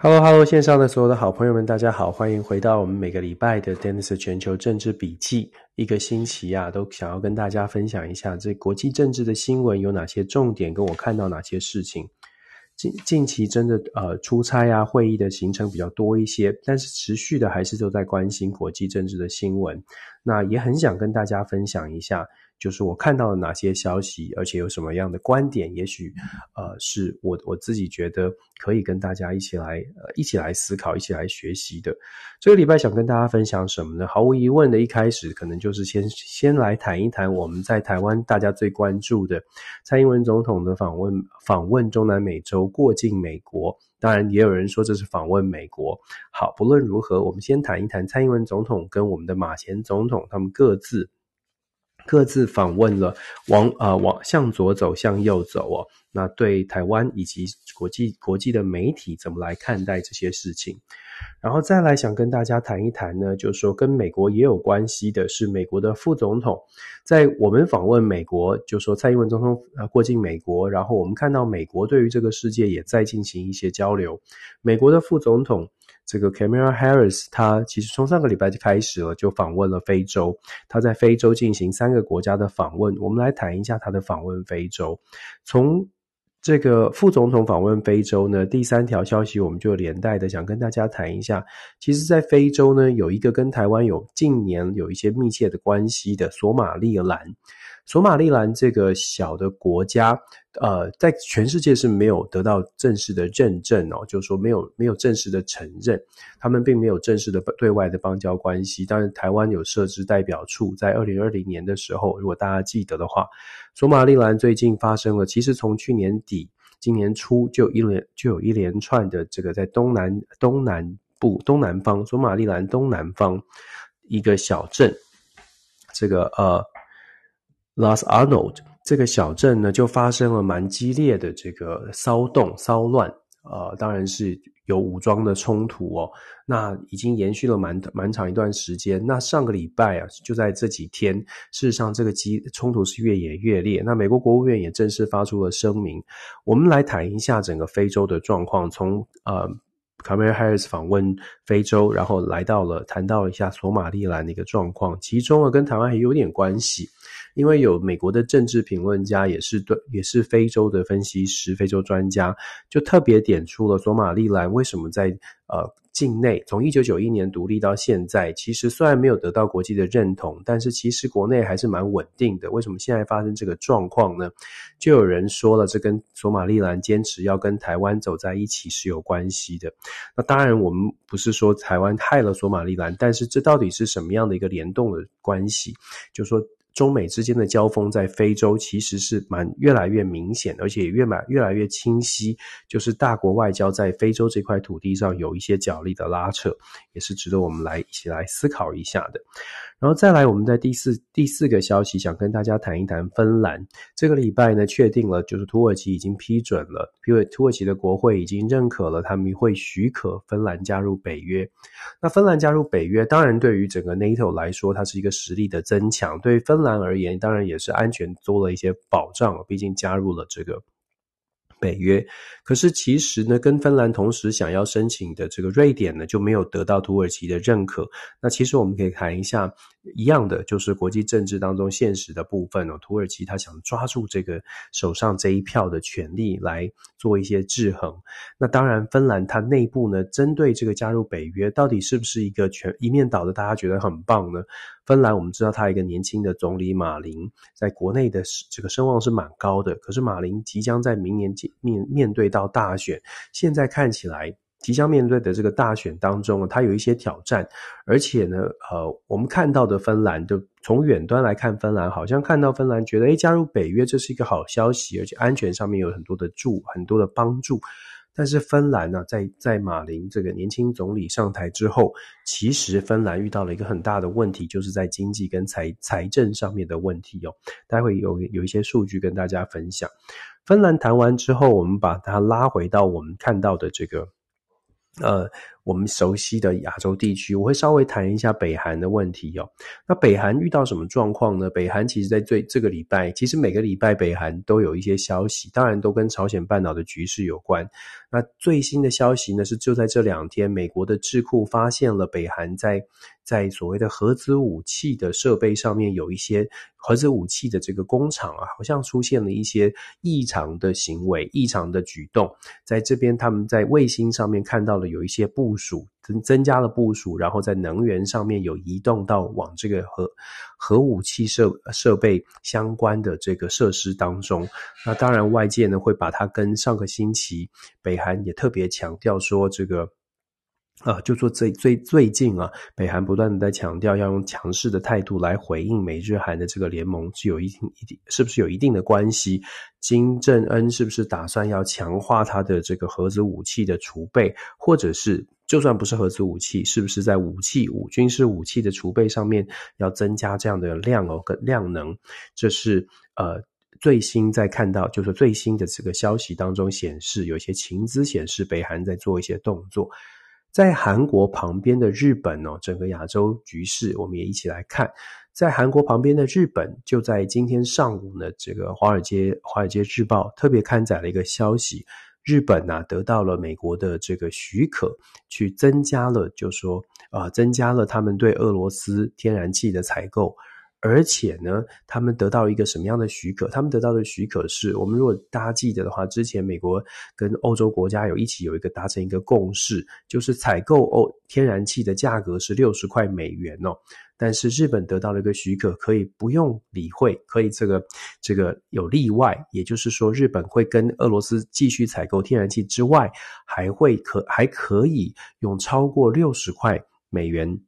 Hello，Hello，线上的所有的好朋友们，大家好，欢迎回到我们每个礼拜的 Dennis 全球政治笔记。一个星期啊，都想要跟大家分享一下这国际政治的新闻有哪些重点，跟我看到哪些事情。近近期真的呃出差啊，会议的行程比较多一些，但是持续的还是都在关心国际政治的新闻。那也很想跟大家分享一下。就是我看到了哪些消息，而且有什么样的观点，也许呃是我我自己觉得可以跟大家一起来呃一起来思考，一起来学习的。这个礼拜想跟大家分享什么呢？毫无疑问的一开始，可能就是先先来谈一谈我们在台湾大家最关注的蔡英文总统的访问访问中南美洲，过境美国。当然，也有人说这是访问美国。好，不论如何，我们先谈一谈蔡英文总统跟我们的马前总统他们各自。各自访问了，往呃往向左走，向右走哦。那对台湾以及国际国际的媒体怎么来看待这些事情？然后再来想跟大家谈一谈呢，就是说跟美国也有关系的是美国的副总统，在我们访问美国，就说蔡英文总统呃过境美国，然后我们看到美国对于这个世界也在进行一些交流，美国的副总统。这个 Kamala Harris，他其实从上个礼拜就开始了，就访问了非洲。他在非洲进行三个国家的访问。我们来谈一下他的访问非洲。从这个副总统访问非洲呢，第三条消息我们就连带的想跟大家谈一下。其实，在非洲呢，有一个跟台湾有近年有一些密切的关系的索马利兰。索马利兰这个小的国家，呃，在全世界是没有得到正式的认证哦，就是说没有没有正式的承认，他们并没有正式的对外的邦交关系。当然，台湾有设置代表处，在二零二零年的时候，如果大家记得的话，索马利兰最近发生了，其实从去年底、今年初就一连就有一连串的这个在东南东南部东南方索马利兰东南方一个小镇，这个呃。Los Arnold 这个小镇呢，就发生了蛮激烈的这个骚动、骚乱，呃，当然是有武装的冲突哦。那已经延续了蛮蛮长一段时间。那上个礼拜啊，就在这几天，事实上这个激冲突是越演越烈。那美国国务院也正式发出了声明。我们来谈一下整个非洲的状况，从呃。卡梅尔·哈里斯访问非洲，然后来到了谈到了一下索马利兰的一个状况，其中呢跟台湾还有点关系，因为有美国的政治评论家也是对，也是非洲的分析师、非洲专家，就特别点出了索马利兰为什么在呃。境内从一九九一年独立到现在，其实虽然没有得到国际的认同，但是其实国内还是蛮稳定的。为什么现在发生这个状况呢？就有人说了，这跟索马利兰坚持要跟台湾走在一起是有关系的。那当然，我们不是说台湾害了索马利兰，但是这到底是什么样的一个联动的关系？就说。中美之间的交锋在非洲其实是蛮越来越明显，而且也越蛮越来越清晰。就是大国外交在非洲这块土地上有一些角力的拉扯，也是值得我们来一起来思考一下的。然后再来，我们在第四第四个消息，想跟大家谈一谈芬兰。这个礼拜呢，确定了，就是土耳其已经批准了，因为土耳其的国会已经认可了，他们会许可芬兰加入北约。那芬兰加入北约，当然对于整个 NATO 来说，它是一个实力的增强；对芬兰而言，当然也是安全多了一些保障，毕竟加入了这个。北约，可是其实呢，跟芬兰同时想要申请的这个瑞典呢，就没有得到土耳其的认可。那其实我们可以谈一下一样的，就是国际政治当中现实的部分哦。土耳其他想抓住这个手上这一票的权利来做一些制衡。那当然，芬兰它内部呢，针对这个加入北约，到底是不是一个全一面倒的，大家觉得很棒呢？芬兰，我们知道他一个年轻的总理马林，在国内的这个声望是蛮高的。可是马林即将在明年面面对到大选，现在看起来即将面对的这个大选当中，它有一些挑战。而且呢，呃，我们看到的芬兰，就从远端来看，芬兰好像看到芬兰觉得，诶，加入北约这是一个好消息，而且安全上面有很多的助，很多的帮助。但是芬兰呢、在在马林这个年轻总理上台之后，其实芬兰遇到了一个很大的问题，就是在经济跟财财政上面的问题哦。待会有有一些数据跟大家分享。芬兰谈完之后，我们把它拉回到我们看到的这个。呃，我们熟悉的亚洲地区，我会稍微谈一下北韩的问题哦。那北韩遇到什么状况呢？北韩其实在最这个礼拜，其实每个礼拜北韩都有一些消息，当然都跟朝鲜半岛的局势有关。那最新的消息呢，是就在这两天，美国的智库发现了北韩在在所谓的核子武器的设备上面有一些核子武器的这个工厂啊，好像出现了一些异常的行为、异常的举动。在这边，他们在卫星上面看到了有一些部署，增增加了部署，然后在能源上面有移动到往这个核核武器设设备相关的这个设施当中。那当然，外界呢会把它跟上个星期北韩也特别强调说这个。啊，就说最最最近啊，北韩不断的在强调要用强势的态度来回应美日韩的这个联盟，是有一定一定是不是有一定的关系？金正恩是不是打算要强化他的这个核子武器的储备，或者是就算不是核子武器，是不是在武器武军事武器的储备上面要增加这样的量哦跟量能？这是呃最新在看到，就是最新的这个消息当中显示，有一些情资显示北韩在做一些动作。在韩国旁边的日本哦，整个亚洲局势，我们也一起来看。在韩国旁边的日本，就在今天上午呢，这个华尔街华尔街日报特别刊载了一个消息，日本呢、得到了美国的这个许可，去增加了，就说啊、增加了他们对俄罗斯天然气的采购。而且呢，他们得到一个什么样的许可？他们得到的许可是我们如果大家记得的话，之前美国跟欧洲国家有一起有一个达成一个共识，就是采购欧天然气的价格是六十块美元哦。但是日本得到了一个许可，可以不用理会，可以这个这个有例外，也就是说，日本会跟俄罗斯继续采购天然气之外，还会可还可以用超过六十块美元。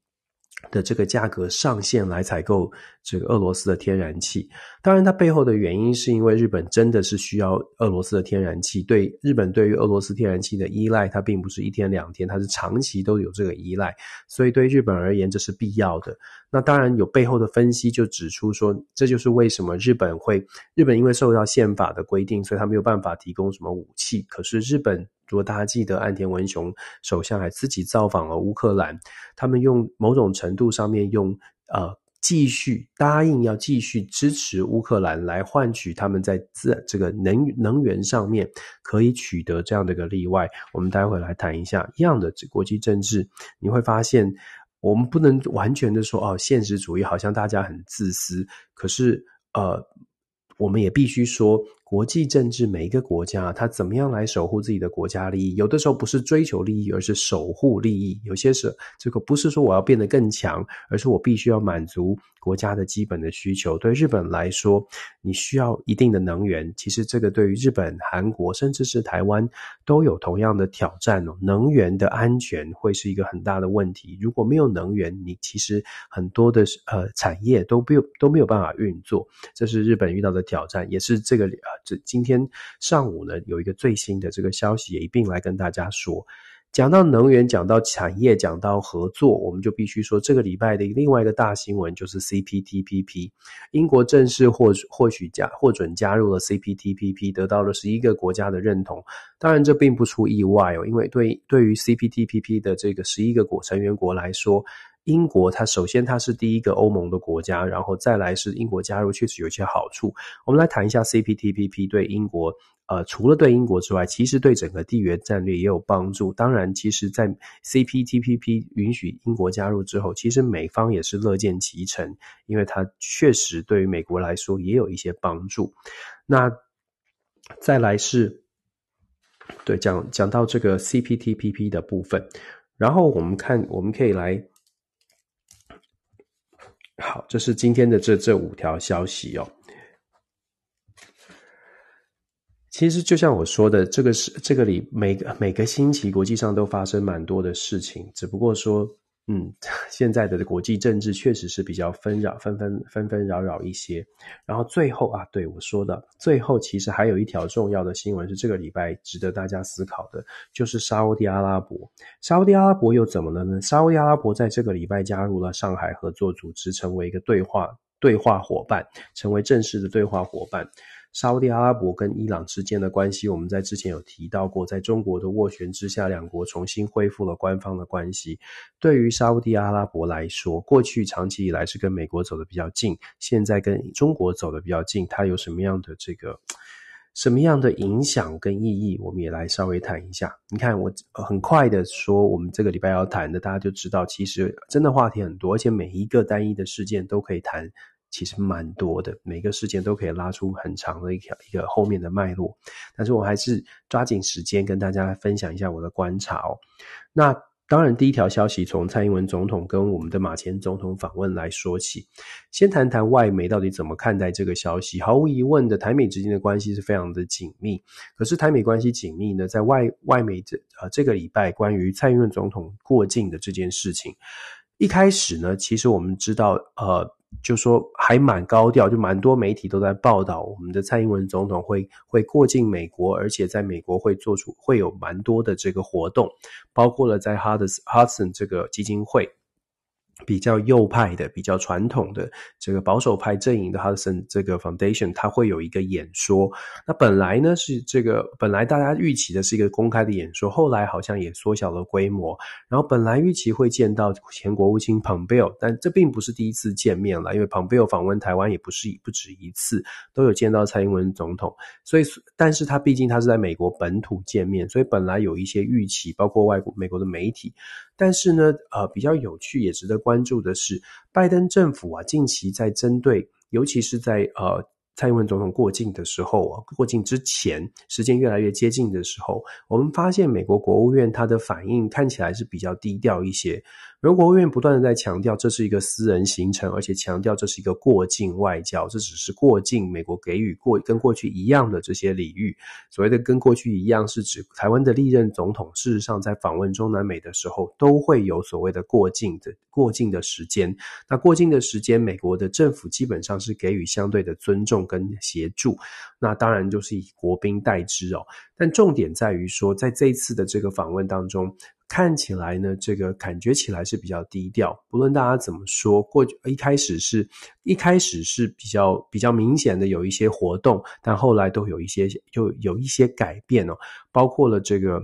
的这个价格上限来采购这个俄罗斯的天然气，当然它背后的原因是因为日本真的是需要俄罗斯的天然气。对日本对于俄罗斯天然气的依赖，它并不是一天两天，它是长期都有这个依赖，所以对日本而言这是必要的。那当然有背后的分析就指出说，这就是为什么日本会日本因为受到宪法的规定，所以他没有办法提供什么武器。可是日本。如果大家记得，岸田文雄首相还自己造访了乌克兰，他们用某种程度上面用呃继续答应要继续支持乌克兰，来换取他们在自这个能能源上面可以取得这样的一个例外。我们待会来谈一下一样的国际政治，你会发现我们不能完全的说哦，现实主义好像大家很自私，可是呃，我们也必须说。国际政治，每一个国家，它怎么样来守护自己的国家利益？有的时候不是追求利益，而是守护利益。有些是这个不是说我要变得更强，而是我必须要满足国家的基本的需求。对日本来说，你需要一定的能源。其实这个对于日本、韩国，甚至是台湾，都有同样的挑战哦。能源的安全会是一个很大的问题。如果没有能源，你其实很多的呃产业都不都没有办法运作。这是日本遇到的挑战，也是这个呃。这今天上午呢，有一个最新的这个消息也一并来跟大家说。讲到能源，讲到产业，讲到合作，我们就必须说，这个礼拜的另外一个大新闻就是 CPTPP，英国正式获获许加获准加入了 CPTPP，得到了十一个国家的认同。当然，这并不出意外哦，因为对对于 CPTPP 的这个十一个国成员国来说。英国，它首先它是第一个欧盟的国家，然后再来是英国加入确实有一些好处。我们来谈一下 CPTPP 对英国，呃，除了对英国之外，其实对整个地缘战略也有帮助。当然，其实在 CPTPP 允许英国加入之后，其实美方也是乐见其成，因为它确实对于美国来说也有一些帮助。那再来是，对，讲讲到这个 CPTPP 的部分，然后我们看，我们可以来。好，这是今天的这这五条消息哦。其实就像我说的，这个是这个里每个每个星期国际上都发生蛮多的事情，只不过说。嗯，现在的国际政治确实是比较纷扰，纷纷纷纷扰扰一些。然后最后啊，对我说的，最后其实还有一条重要的新闻是这个礼拜值得大家思考的，就是沙乌地阿拉伯。沙乌地阿拉伯又怎么了呢？沙乌地阿拉伯在这个礼拜加入了上海合作组织，成为一个对话对话伙伴，成为正式的对话伙伴。沙乌地阿拉伯跟伊朗之间的关系，我们在之前有提到过，在中国的斡旋之下，两国重新恢复了官方的关系。对于沙乌地阿拉伯来说，过去长期以来是跟美国走得比较近，现在跟中国走得比较近，它有什么样的这个？什么样的影响跟意义，我们也来稍微谈一下。你看，我很快的说，我们这个礼拜要谈的，大家就知道，其实真的话题很多，而且每一个单一的事件都可以谈，其实蛮多的，每个事件都可以拉出很长的一条一个后面的脉络。但是我还是抓紧时间跟大家分享一下我的观察哦。那。当然，第一条消息从蔡英文总统跟我们的马前总统访问来说起。先谈谈外媒到底怎么看待这个消息。毫无疑问的，台美之间的关系是非常的紧密。可是，台美关系紧密呢，在外外媒这呃这个礼拜关于蔡英文总统过境的这件事情，一开始呢，其实我们知道呃。就说还蛮高调，就蛮多媒体都在报道我们的蔡英文总统会会过境美国，而且在美国会做出会有蛮多的这个活动，包括了在哈德斯哈森这个基金会。比较右派的、比较传统的这个保守派阵营的 Hudson 这个 Foundation，它会有一个演说。那本来呢是这个，本来大家预期的是一个公开的演说，后来好像也缩小了规模。然后本来预期会见到前国务卿 Pompeo，但这并不是第一次见面了，因为 Pompeo 访问台湾也不是不止一次，都有见到蔡英文总统。所以，但是他毕竟他是在美国本土见面，所以本来有一些预期，包括外国美国的媒体。但是呢，呃，比较有趣也值得关注的是，拜登政府啊，近期在针对，尤其是在呃。蔡英文总统过境的时候啊，过境之前，时间越来越接近的时候，我们发现美国国务院它的反应看起来是比较低调一些。美国国务院不断的在强调这是一个私人行程，而且强调这是一个过境外交，这只是过境，美国给予过跟过去一样的这些礼遇。所谓的跟过去一样，是指台湾的历任总统事实上在访问中南美的时候，都会有所谓的过境的过境的时间。那过境的时间，美国的政府基本上是给予相对的尊重。跟协助，那当然就是以国宾代之哦。但重点在于说，在这一次的这个访问当中，看起来呢，这个感觉起来是比较低调。不论大家怎么说，过去一开始是一开始是比较比较明显的有一些活动，但后来都有一些就有一些改变哦，包括了这个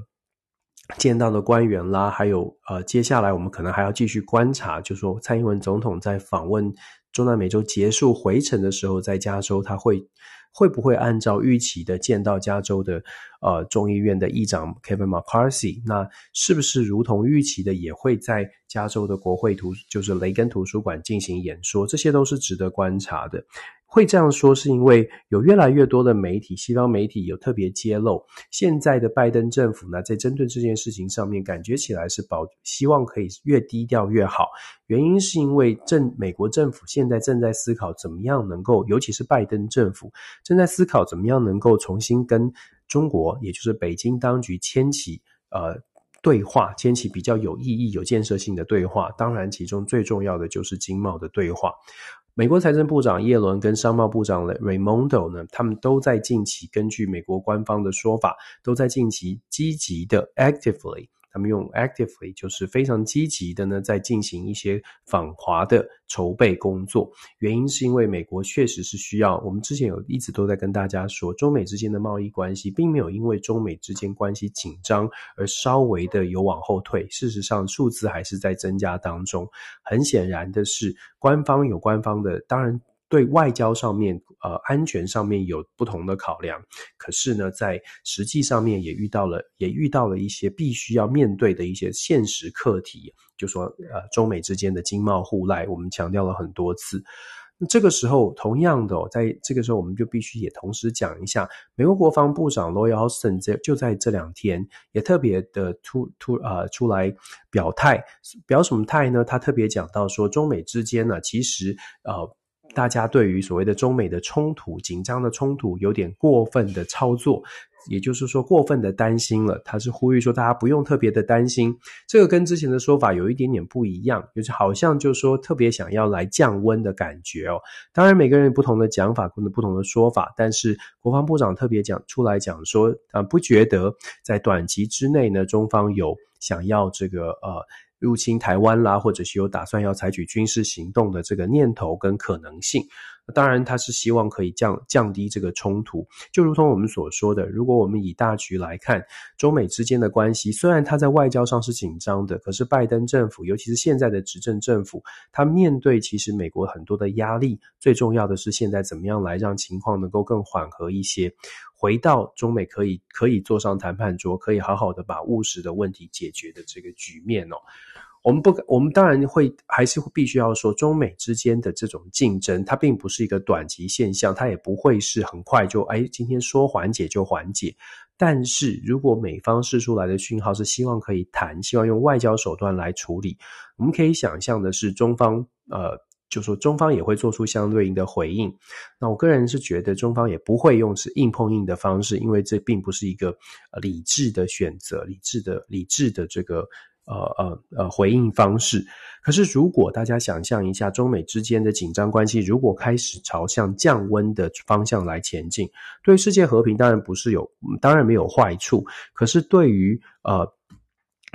见到的官员啦，还有呃，接下来我们可能还要继续观察，就说蔡英文总统在访问。中南美洲结束回程的时候，在加州，他会会不会按照预期的见到加州的呃众议院的议长 Kevin McCarthy？那是不是如同预期的，也会在加州的国会图，就是雷根图书馆进行演说？这些都是值得观察的。会这样说，是因为有越来越多的媒体，西方媒体有特别揭露，现在的拜登政府呢，在针对这件事情上面，感觉起来是保希望可以越低调越好。原因是因为政美国政府现在正在思考怎么样能够，尤其是拜登政府正在思考怎么样能够重新跟中国，也就是北京当局牵起呃对话，牵起比较有意义、有建设性的对话。当然，其中最重要的就是经贸的对话。美国财政部长耶伦跟商贸部长 Raimondo 呢，他们都在近期根据美国官方的说法，都在近期积极的 actively。他们用 actively 就是非常积极的呢，在进行一些访华的筹备工作。原因是因为美国确实是需要。我们之前有一直都在跟大家说，中美之间的贸易关系并没有因为中美之间关系紧张而稍微的有往后退。事实上，数字还是在增加当中。很显然的是，官方有官方的，当然。对外交上面，呃，安全上面有不同的考量，可是呢，在实际上面也遇到了，也遇到了一些必须要面对的一些现实课题，就说，呃，中美之间的经贸互赖，我们强调了很多次。那这个时候，同样的，在这个时候，我们就必须也同时讲一下，美国国防部长 Lloyd Austin 在就在这两天也特别的突突呃出来表态，表什么态呢？他特别讲到说，中美之间呢，其实呃。大家对于所谓的中美的冲突、紧张的冲突有点过分的操作，也就是说过分的担心了。他是呼吁说大家不用特别的担心，这个跟之前的说法有一点点不一样，就是好像就是说特别想要来降温的感觉哦。当然每个人有不同的讲法，可能不同的说法，但是国防部长特别讲出来讲说，啊，不觉得在短期之内呢，中方有想要这个呃。入侵台湾啦，或者是有打算要采取军事行动的这个念头跟可能性。当然，他是希望可以降降低这个冲突。就如同我们所说的，如果我们以大局来看，中美之间的关系虽然它在外交上是紧张的，可是拜登政府，尤其是现在的执政政府，他面对其实美国很多的压力，最重要的是现在怎么样来让情况能够更缓和一些，回到中美可以可以坐上谈判桌，可以好好的把务实的问题解决的这个局面哦。我们不，我们当然会还是必须要说，中美之间的这种竞争，它并不是一个短期现象，它也不会是很快就哎，今天说缓解就缓解。但是如果美方释出来的讯号是希望可以谈，希望用外交手段来处理，我们可以想象的是，中方呃，就说中方也会做出相对应的回应。那我个人是觉得，中方也不会用是硬碰硬的方式，因为这并不是一个理智的选择，理智的理智的这个。呃呃呃，回应方式。可是，如果大家想象一下，中美之间的紧张关系如果开始朝向降温的方向来前进，对世界和平当然不是有，当然没有坏处。可是，对于呃，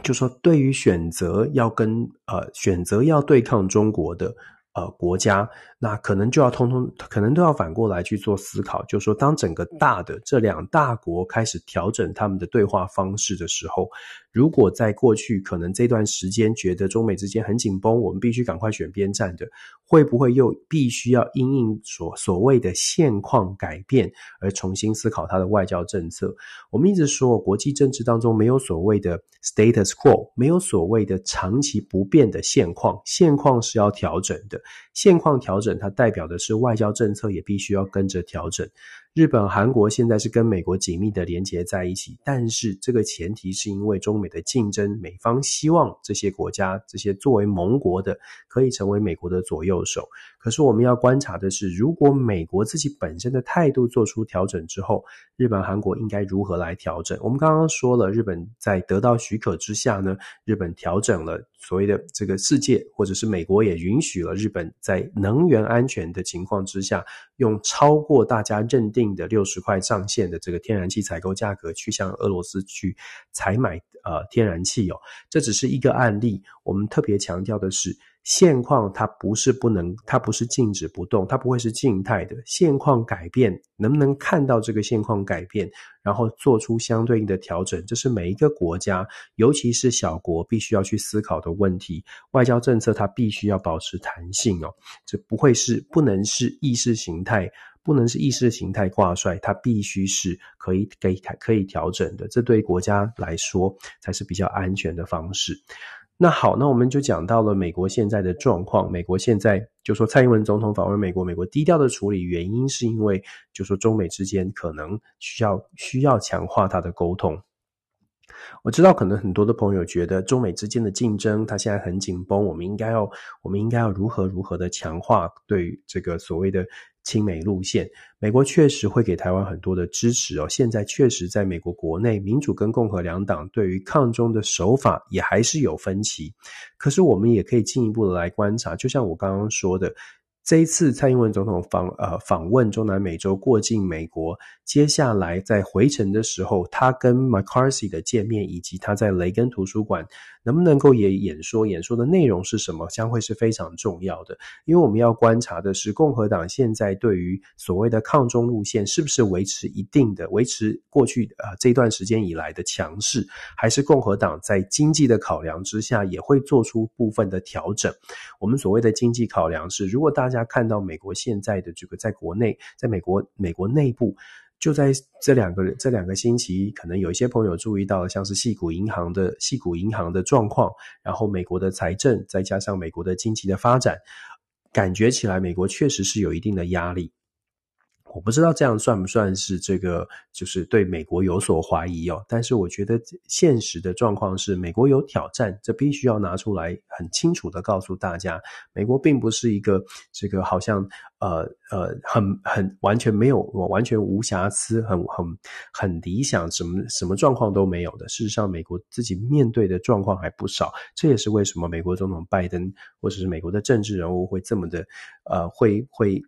就说对于选择要跟呃选择要对抗中国的。呃，国家那可能就要通通，可能都要反过来去做思考，就是说，当整个大的这两大国开始调整他们的对话方式的时候，如果在过去可能这段时间觉得中美之间很紧绷，我们必须赶快选边站的，会不会又必须要因应所所谓的现况改变而重新思考它的外交政策？我们一直说，国际政治当中没有所谓的 status quo，没有所谓的长期不变的现况，现况是要调整的。现况调整，它代表的是外交政策也必须要跟着调整。日本、韩国现在是跟美国紧密的连结在一起，但是这个前提是因为中美的竞争，美方希望这些国家、这些作为盟国的可以成为美国的左右手。可是我们要观察的是，如果美国自己本身的态度做出调整之后，日本、韩国应该如何来调整？我们刚刚说了，日本在得到许可之下呢，日本调整了所谓的这个世界，或者是美国也允许了日本在能源安全的情况之下，用超过大家认定。定的六十块上限的这个天然气采购价格，去向俄罗斯去采买呃天然气哦，这只是一个案例。我们特别强调的是，现况它不是不能，它不是静止不动，它不会是静态的。现况改变，能不能看到这个现况改变，然后做出相对应的调整，这是每一个国家，尤其是小国必须要去思考的问题。外交政策它必须要保持弹性哦，这不会是不能是意识形态。不能是意识形态挂帅，它必须是可以给可以调整的，这对国家来说才是比较安全的方式。那好，那我们就讲到了美国现在的状况。美国现在就说蔡英文总统访问美国，美国低调的处理，原因是因为就说中美之间可能需要需要强化它的沟通。我知道可能很多的朋友觉得中美之间的竞争，它现在很紧绷，我们应该要我们应该要如何如何的强化对这个所谓的。亲美路线，美国确实会给台湾很多的支持哦。现在确实在美国国内，民主跟共和两党对于抗中的手法也还是有分歧。可是我们也可以进一步的来观察，就像我刚刚说的。这一次蔡英文总统访呃访问中南美洲，过境美国，接下来在回程的时候，他跟 McCarthy 的见面，以及他在雷根图书馆能不能够也演说，演说的内容是什么，将会是非常重要的。因为我们要观察的是，共和党现在对于所谓的抗中路线，是不是维持一定的，维持过去呃这段时间以来的强势，还是共和党在经济的考量之下，也会做出部分的调整。我们所谓的经济考量是，如果大大家看到美国现在的这个在国内，在美国美国内部，就在这两个这两个星期，可能有一些朋友注意到，像是细股银行的细股银行的状况，然后美国的财政，再加上美国的经济的发展，感觉起来美国确实是有一定的压力。我不知道这样算不算是这个，就是对美国有所怀疑哦。但是我觉得现实的状况是，美国有挑战，这必须要拿出来很清楚的告诉大家，美国并不是一个这个好像呃呃很很完全没有我完全无瑕疵，很很很理想，什么什么状况都没有的。事实上，美国自己面对的状况还不少。这也是为什么美国总统拜登或者是美国的政治人物会这么的呃会会。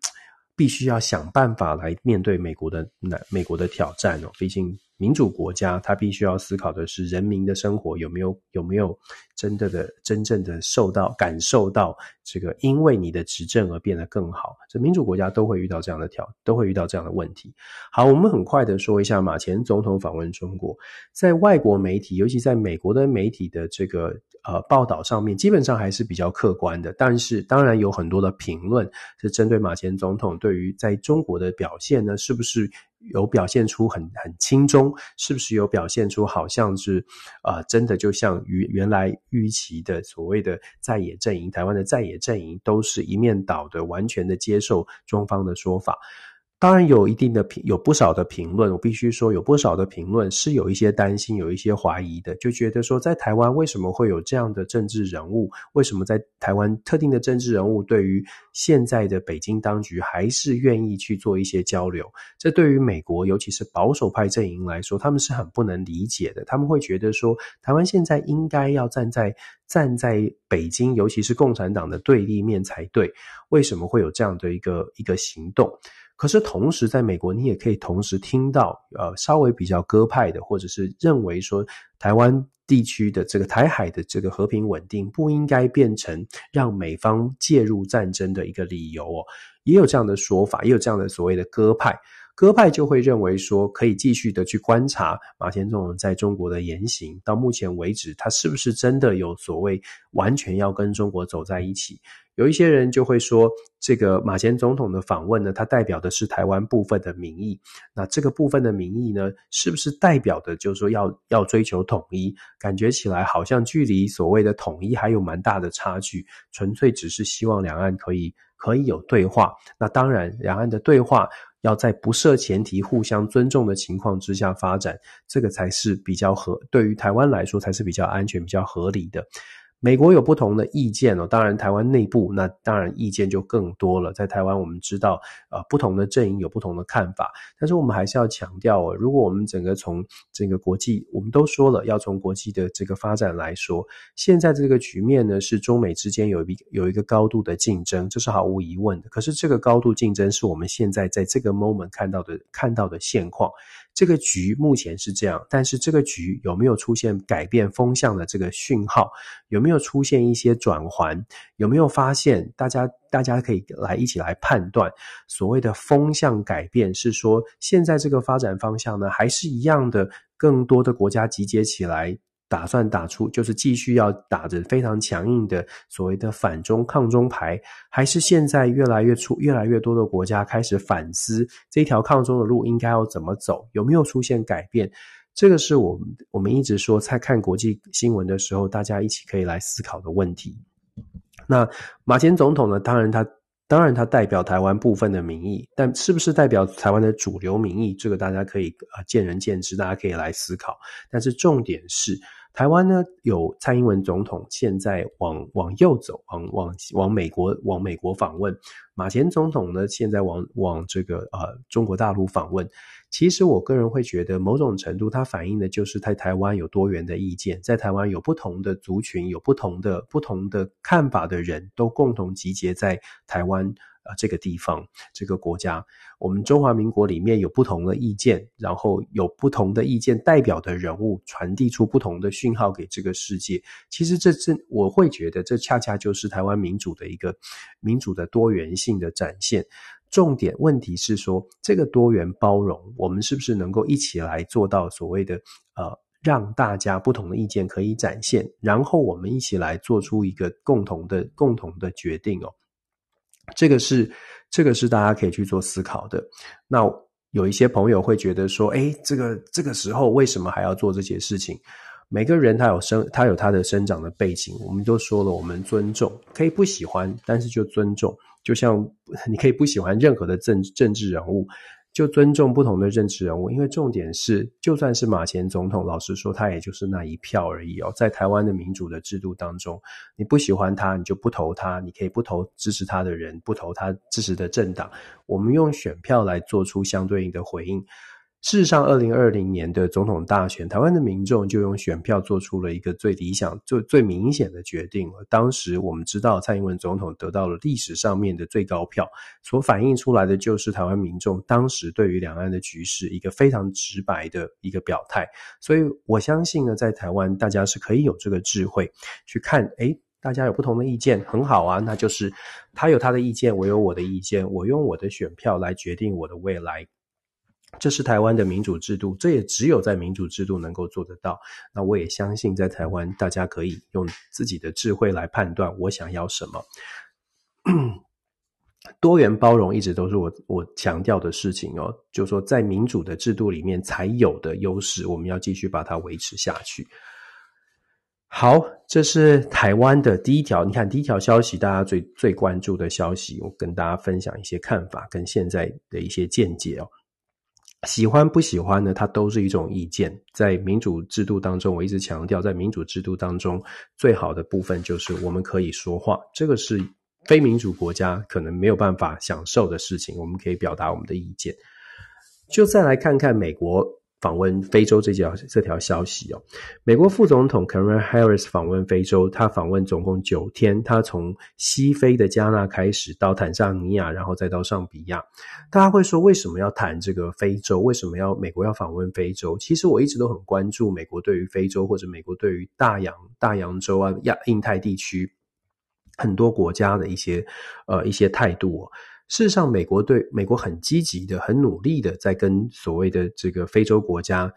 必须要想办法来面对美国的难美国的挑战哦，毕竟民主国家，它必须要思考的是人民的生活有没有有没有真的的真正的受到感受到这个因为你的执政而变得更好。这民主国家都会遇到这样的挑，都会遇到这样的问题。好，我们很快的说一下马前总统访问中国，在外国媒体，尤其在美国的媒体的这个。呃，报道上面基本上还是比较客观的，但是当然有很多的评论是针对马前总统对于在中国的表现呢，是不是有表现出很很轻中，是不是有表现出好像是啊、真的就像于原来预期的所谓的在野阵营，台湾的在野阵营都是一面倒的，完全的接受中方的说法。当然有一定的评，有不少的评论，我必须说有不少的评论是有一些担心，有一些怀疑的，就觉得说在台湾为什么会有这样的政治人物？为什么在台湾特定的政治人物对于现在的北京当局还是愿意去做一些交流？这对于美国尤其是保守派阵营来说，他们是很不能理解的。他们会觉得说，台湾现在应该要站在站在北京，尤其是共产党的对立面才对。为什么会有这样的一个一个行动？可是同时，在美国，你也可以同时听到，呃，稍微比较鸽派的，或者是认为说，台湾地区的这个台海的这个和平稳定，不应该变成让美方介入战争的一个理由哦，也有这样的说法，也有这样的所谓的鸽派。鸽派就会认为说，可以继续的去观察马前总统在中国的言行。到目前为止，他是不是真的有所谓完全要跟中国走在一起？有一些人就会说，这个马前总统的访问呢，它代表的是台湾部分的民意。那这个部分的民意呢，是不是代表的，就是说要要追求统一？感觉起来好像距离所谓的统一还有蛮大的差距。纯粹只是希望两岸可以可以有对话。那当然，两岸的对话。要在不设前提、互相尊重的情况之下发展，这个才是比较合，对于台湾来说才是比较安全、比较合理的。美国有不同的意见哦，当然台湾内部那当然意见就更多了。在台湾，我们知道，呃，不同的阵营有不同的看法，但是我们还是要强调哦，如果我们整个从这个国际，我们都说了，要从国际的这个发展来说，现在这个局面呢，是中美之间有一有一个高度的竞争，这是毫无疑问的。可是这个高度竞争是我们现在在这个 moment 看到的看到的现况。这个局目前是这样，但是这个局有没有出现改变风向的这个讯号？有没有出现一些转环？有没有发现大家大家可以来一起来判断所谓的风向改变，是说现在这个发展方向呢，还是一样的？更多的国家集结起来。打算打出就是继续要打着非常强硬的所谓的反中抗中牌，还是现在越来越出越来越多的国家开始反思这条抗中的路应该要怎么走，有没有出现改变？这个是我们我们一直说在看国际新闻的时候，大家一起可以来思考的问题。那马前总统呢？当然他当然他代表台湾部分的民意，但是不是代表台湾的主流民意？这个大家可以啊见仁见智，大家可以来思考。但是重点是。台湾呢，有蔡英文总统现在往往右走，往往往美国往美国访问。马前总统呢，现在往往这个呃中国大陆访问。其实我个人会觉得，某种程度它反映的就是在台湾有多元的意见，在台湾有不同的族群，有不同的不同的看法的人都共同集结在台湾。啊，这个地方，这个国家，我们中华民国里面有不同的意见，然后有不同的意见代表的人物传递出不同的讯号给这个世界。其实这这，我会觉得这恰恰就是台湾民主的一个民主的多元性的展现。重点问题是说，这个多元包容，我们是不是能够一起来做到所谓的呃，让大家不同的意见可以展现，然后我们一起来做出一个共同的共同的决定哦。这个是，这个是大家可以去做思考的。那有一些朋友会觉得说，哎，这个这个时候为什么还要做这些事情？每个人他有生，他有他的生长的背景。我们都说了，我们尊重，可以不喜欢，但是就尊重。就像你可以不喜欢任何的政政治人物。就尊重不同的政治人物，因为重点是，就算是马前总统，老实说，他也就是那一票而已哦。在台湾的民主的制度当中，你不喜欢他，你就不投他，你可以不投支持他的人，不投他支持的政党。我们用选票来做出相对应的回应。事实上，二零二零年的总统大选，台湾的民众就用选票做出了一个最理想、最最明显的决定了。当时我们知道，蔡英文总统得到了历史上面的最高票，所反映出来的就是台湾民众当时对于两岸的局势一个非常直白的一个表态。所以我相信呢，在台湾大家是可以有这个智慧去看，诶，大家有不同的意见，很好啊，那就是他有他的意见，我有我的意见，我用我的选票来决定我的未来。这是台湾的民主制度，这也只有在民主制度能够做得到。那我也相信，在台湾，大家可以用自己的智慧来判断我想要什么。多元包容一直都是我我强调的事情哦，就是说在民主的制度里面才有的优势，我们要继续把它维持下去。好，这是台湾的第一条。你看，第一条消息，大家最最关注的消息，我跟大家分享一些看法跟现在的一些见解哦。喜欢不喜欢呢？它都是一种意见。在民主制度当中，我一直强调，在民主制度当中，最好的部分就是我们可以说话。这个是非民主国家可能没有办法享受的事情。我们可以表达我们的意见。就再来看看美国。访问非洲这条这条消息哦，美国副总统 Kamala Harris 访问非洲，他访问总共九天，他从西非的加纳开始，到坦桑尼亚，然后再到上比亚。大家会说，为什么要谈这个非洲？为什么要美国要访问非洲？其实我一直都很关注美国对于非洲，或者美国对于大洋大洋洲啊亚印太地区很多国家的一些呃一些态度哦。事实上，美国对美国很积极的、很努力的，在跟所谓的这个非洲国家，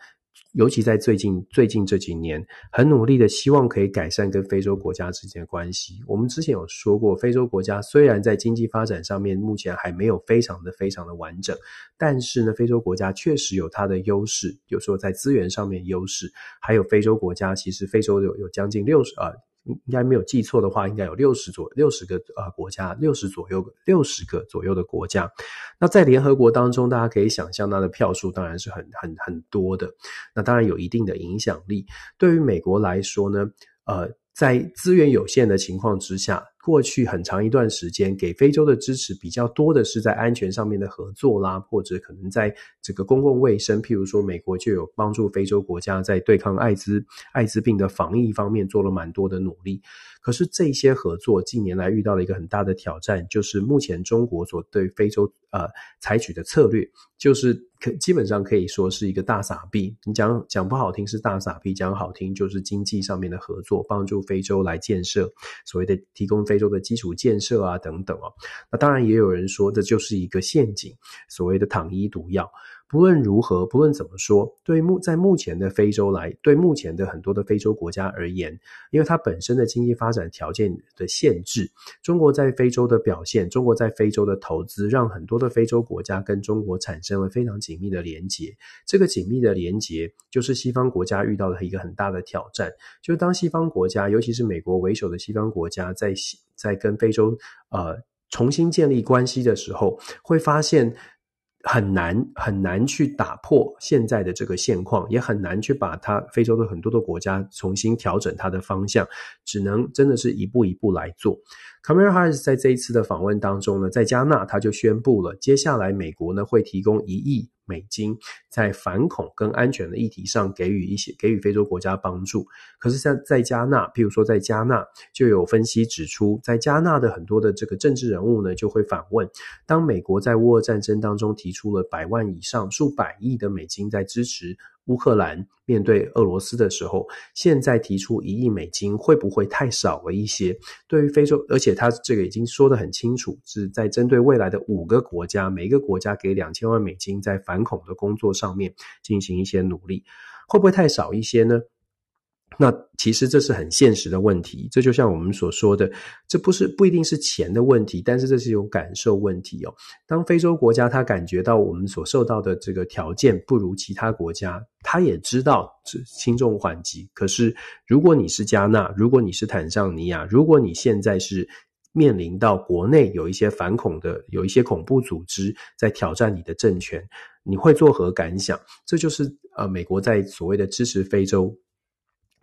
尤其在最近最近这几年，很努力的希望可以改善跟非洲国家之间的关系。我们之前有说过，非洲国家虽然在经济发展上面目前还没有非常的非常的完整，但是呢，非洲国家确实有它的优势，有时候在资源上面优势，还有非洲国家其实非洲有有将近六十啊。应该没有记错的话，应该有六十左六十个呃国家，六十左右六十个左右的国家。那在联合国当中，大家可以想象，它的票数当然是很很很多的。那当然有一定的影响力。对于美国来说呢，呃，在资源有限的情况之下。过去很长一段时间，给非洲的支持比较多的是在安全上面的合作啦，或者可能在这个公共卫生，譬如说美国就有帮助非洲国家在对抗艾滋艾滋病的防疫方面做了蛮多的努力。可是这些合作近年来遇到了一个很大的挑战，就是目前中国所对非洲呃采取的策略，就是可基本上可以说是一个大傻逼。你讲讲不好听是大傻逼，讲好听就是经济上面的合作，帮助非洲来建设所谓的提供非洲的基础建设啊等等哦。那当然也有人说这就是一个陷阱，所谓的躺医毒药。不论如何，不论怎么说，对目在目前的非洲来，对目前的很多的非洲国家而言，因为它本身的经济发展条件的限制，中国在非洲的表现，中国在非洲的投资，让很多的非洲国家跟中国产生了非常紧密的连结。这个紧密的连结，就是西方国家遇到的一个很大的挑战。就是当西方国家，尤其是美国为首的西方国家在，在在跟非洲呃重新建立关系的时候，会发现。很难很难去打破现在的这个现况，也很难去把它非洲的很多的国家重新调整它的方向，只能真的是一步一步来做。卡梅尔哈斯在这一次的访问当中呢，在加纳他就宣布了，接下来美国呢会提供一亿。美金在反恐跟安全的议题上给予一些给予非洲国家帮助，可是像在加纳，譬如说在加纳就有分析指出，在加纳的很多的这个政治人物呢就会反问：当美国在乌俄战争当中提出了百万以上数百亿的美金在支持。乌克兰面对俄罗斯的时候，现在提出一亿美金会不会太少了一些？对于非洲，而且他这个已经说得很清楚，是在针对未来的五个国家，每一个国家给两千万美金，在反恐的工作上面进行一些努力，会不会太少一些呢？那其实这是很现实的问题，这就像我们所说的，这不是不一定是钱的问题，但是这是一种感受问题哦。当非洲国家他感觉到我们所受到的这个条件不如其他国家，他也知道是轻重缓急。可是如果你是加纳，如果你是坦桑尼亚，如果你现在是面临到国内有一些反恐的，有一些恐怖组织在挑战你的政权，你会作何感想？这就是呃，美国在所谓的支持非洲。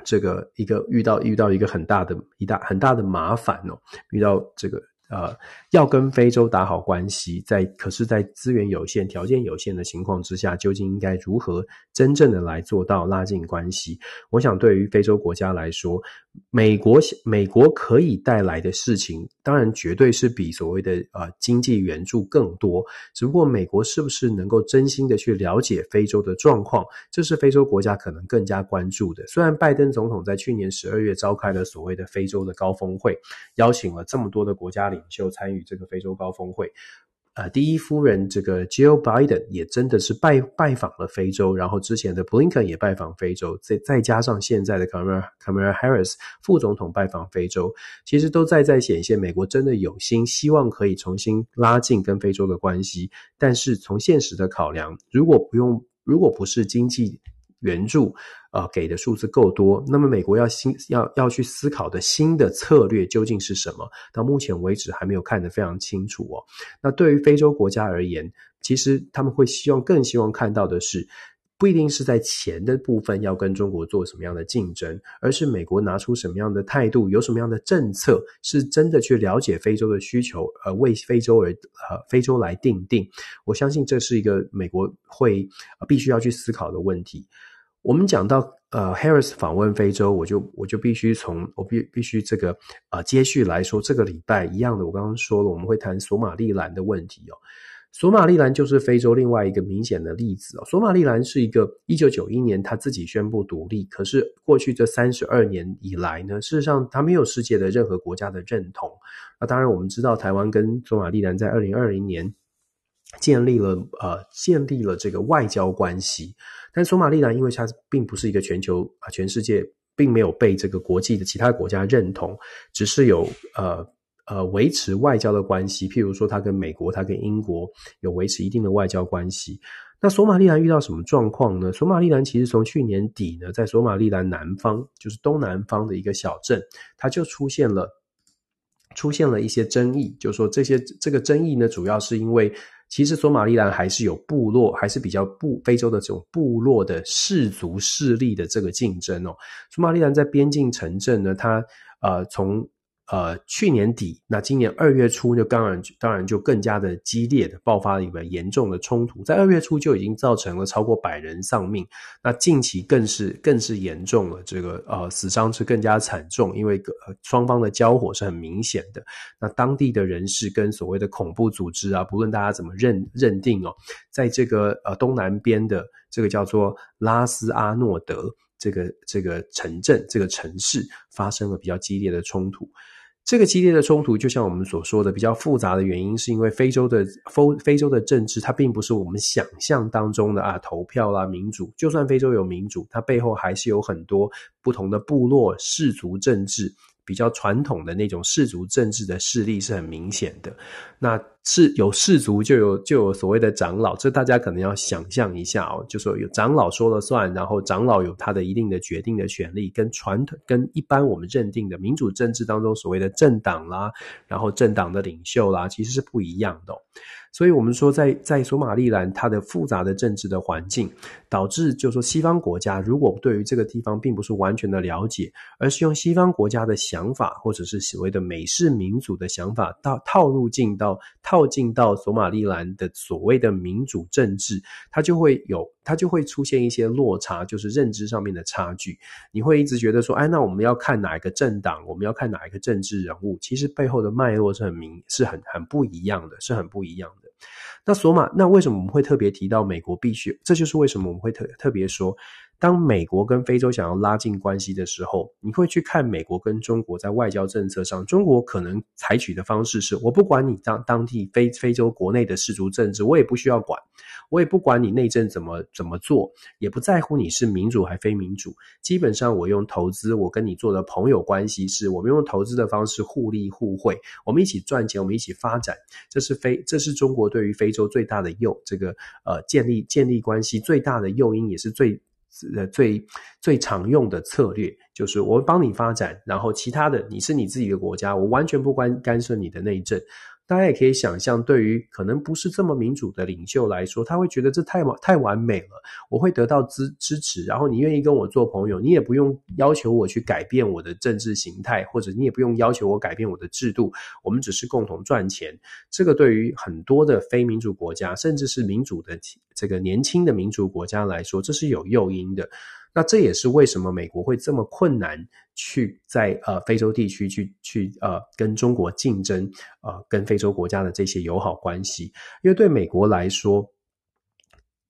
这个一个遇到遇到一个很大的一大很大的麻烦哦，遇到这个呃，要跟非洲打好关系，在可是，在资源有限、条件有限的情况之下，究竟应该如何真正的来做到拉近关系？我想，对于非洲国家来说，美国美国可以带来的事情，当然绝对是比所谓的呃经济援助更多。只不过，美国是不是能够真心的去了解非洲的状况，这是非洲国家可能更加关注的。虽然拜登总统在去年十二月召开了所谓的非洲的高峰会，邀请了这么多的国家领袖参与这个非洲高峰会。呃，第一夫人这个 Jill Biden 也真的是拜拜访了非洲，然后之前的 Blinken 也拜访非洲，再再加上现在的 Kamala Kamala Harris 副总统拜访非洲，其实都在在显现美国真的有心，希望可以重新拉近跟非洲的关系。但是从现实的考量，如果不用，如果不是经济援助，呃，给的数字够多，那么美国要新要要去思考的新的策略究竟是什么？到目前为止还没有看得非常清楚哦。那对于非洲国家而言，其实他们会希望更希望看到的是，不一定是在钱的部分要跟中国做什么样的竞争，而是美国拿出什么样的态度，有什么样的政策，是真的去了解非洲的需求，呃，为非洲而呃非洲来定定。我相信这是一个美国会必须要去思考的问题。我们讲到呃，Harris 访问非洲，我就我就必须从我必必须这个呃接续来说，这个礼拜一样的，我刚刚说了，我们会谈索马利兰的问题哦。索马利兰就是非洲另外一个明显的例子哦。索马利兰是一个一九九一年他自己宣布独立，可是过去这三十二年以来呢，事实上他没有世界的任何国家的认同。那当然我们知道，台湾跟索马利兰在二零二零年建立了呃建立了这个外交关系。但索马利兰因为它并不是一个全球啊，全世界并没有被这个国际的其他国家认同，只是有呃呃维持外交的关系。譬如说，它跟美国、它跟英国有维持一定的外交关系。那索马利兰遇到什么状况呢？索马利兰其实从去年底呢，在索马利兰南方，就是东南方的一个小镇，它就出现了出现了一些争议。就是说，这些这个争议呢，主要是因为。其实索马利兰还是有部落，还是比较部非洲的这种部落的氏族势力的这个竞争哦。索马利兰在边境城镇呢，它呃从。呃，去年底，那今年二月初就当然当然就更加的激烈的爆发了一个严重的冲突，在二月初就已经造成了超过百人丧命，那近期更是更是严重了，这个呃死伤是更加惨重，因为呃双方的交火是很明显的，那当地的人士跟所谓的恐怖组织啊，不论大家怎么认认定哦，在这个呃东南边的这个叫做拉斯阿诺德这个这个城镇这个城市发生了比较激烈的冲突。这个激烈的冲突，就像我们所说的，比较复杂的原因，是因为非洲的非非洲的政治，它并不是我们想象当中的啊，投票啦、民主。就算非洲有民主，它背后还是有很多不同的部落、氏族政治。比较传统的那种氏族政治的势力是很明显的，那是有氏族就有就有所谓的长老，这大家可能要想象一下哦，就说有长老说了算，然后长老有他的一定的决定的权利，跟传统跟一般我们认定的民主政治当中所谓的政党啦，然后政党的领袖啦，其实是不一样的。所以，我们说在，在索马利兰，它的复杂的政治的环境，导致就是说，西方国家如果对于这个地方并不是完全的了解，而是用西方国家的想法，或者是所谓的美式民主的想法，到套入进到套进到索马利兰的所谓的民主政治，它就会有，它就会出现一些落差，就是认知上面的差距。你会一直觉得说，哎，那我们要看哪一个政党，我们要看哪一个政治人物，其实背后的脉络是很明，是很很不一样的，是很不一样的。那索马，那为什么我们会特别提到美国必须？这就是为什么我们会特特别说。当美国跟非洲想要拉近关系的时候，你会去看美国跟中国在外交政策上，中国可能采取的方式是：我不管你当当地非非洲国内的氏族政治，我也不需要管，我也不管你内政怎么怎么做，也不在乎你是民主还非民主。基本上，我用投资，我跟你做的朋友关系是，我们用投资的方式互利互惠，我们一起赚钱，我们一起发展。这是非这是中国对于非洲最大的诱，这个呃建立建立关系最大的诱因，也是最。呃，最最常用的策略就是我帮你发展，然后其他的你是你自己的国家，我完全不关干涉你的内政。大家也可以想象，对于可能不是这么民主的领袖来说，他会觉得这太完太完美了，我会得到支支持，然后你愿意跟我做朋友，你也不用要求我去改变我的政治形态，或者你也不用要求我改变我的制度，我们只是共同赚钱。这个对于很多的非民主国家，甚至是民主的这个年轻的民主国家来说，这是有诱因的。那这也是为什么美国会这么困难去在呃非洲地区去去呃跟中国竞争，呃跟非洲国家的这些友好关系，因为对美国来说，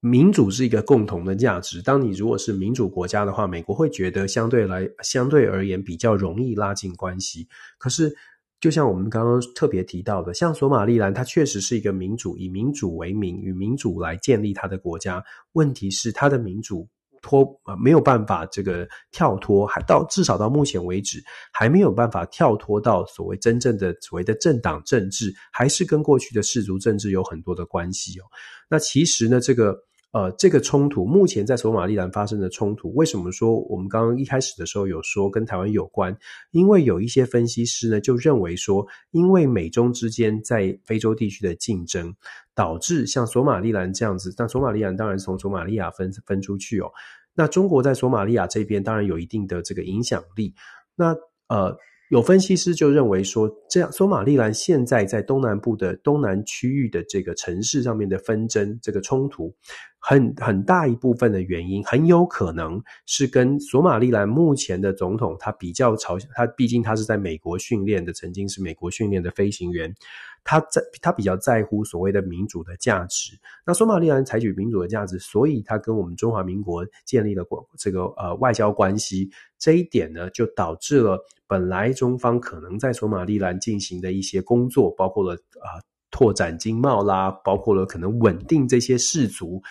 民主是一个共同的价值。当你如果是民主国家的话，美国会觉得相对来相对而言比较容易拉近关系。可是，就像我们刚刚特别提到的，像索马利兰，它确实是一个民主，以民主为名，与民主来建立它的国家。问题是它的民主。脱呃没有办法这个跳脱，还到至少到目前为止还没有办法跳脱到所谓真正的所谓的政党政治，还是跟过去的氏族政治有很多的关系哦。那其实呢，这个。呃，这个冲突目前在索马利兰发生的冲突，为什么说我们刚刚一开始的时候有说跟台湾有关？因为有一些分析师呢就认为说，因为美中之间在非洲地区的竞争，导致像索马利兰这样子，但索马利兰当然从索马利亚分分出去哦。那中国在索马利亚这边当然有一定的这个影响力。那呃。有分析师就认为说，这样索马利兰现在在东南部的东南区域的这个城市上面的纷争，这个冲突，很很大一部分的原因，很有可能是跟索马利兰目前的总统他比较朝，他毕竟他是在美国训练的，曾经是美国训练的飞行员。他在他比较在乎所谓的民主的价值，那索马里兰采取民主的价值，所以他跟我们中华民国建立了这个呃外交关系，这一点呢，就导致了本来中方可能在索马里兰进行的一些工作，包括了啊、呃、拓展经贸啦，包括了可能稳定这些氏族。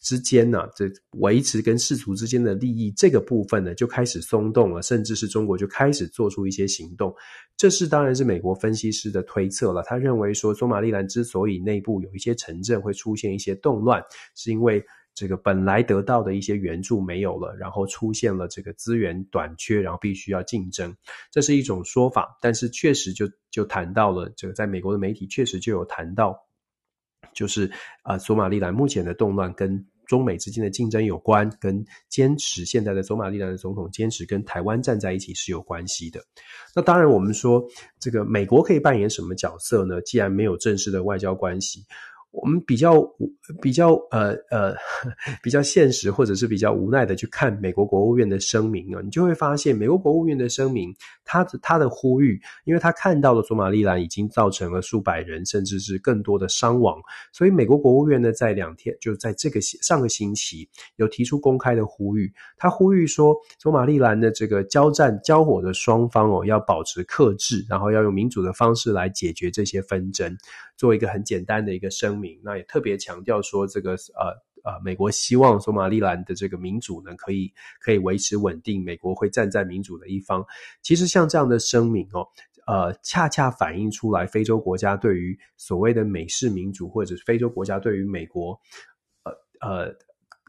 之间呢，这维持跟世俗之间的利益这个部分呢，就开始松动了，甚至是中国就开始做出一些行动。这是当然是美国分析师的推测了。他认为说，索马利兰之所以内部有一些城镇会出现一些动乱，是因为这个本来得到的一些援助没有了，然后出现了这个资源短缺，然后必须要竞争。这是一种说法，但是确实就就谈到了这个，在美国的媒体确实就有谈到。就是啊、呃，索马利兰目前的动乱跟中美之间的竞争有关，跟坚持现在的走马利兰的总统坚持跟台湾站在一起是有关系的。那当然，我们说这个美国可以扮演什么角色呢？既然没有正式的外交关系。我们比较比较呃呃 比较现实，或者是比较无奈的去看美国国务院的声明啊，你就会发现美国国务院的声明，他的他的呼吁，因为他看到了索马利兰已经造成了数百人甚至是更多的伤亡，所以美国国务院呢，在两天就在这个上个星期有提出公开的呼吁，他呼吁说，索马利兰的这个交战交火的双方哦，要保持克制，然后要用民主的方式来解决这些纷争，做一个很简单的一个声明。那也特别强调说，这个呃呃，美国希望索马利兰的这个民主呢，可以可以维持稳定，美国会站在民主的一方。其实像这样的声明哦，呃，恰恰反映出来非洲国家对于所谓的美式民主，或者是非洲国家对于美国，呃呃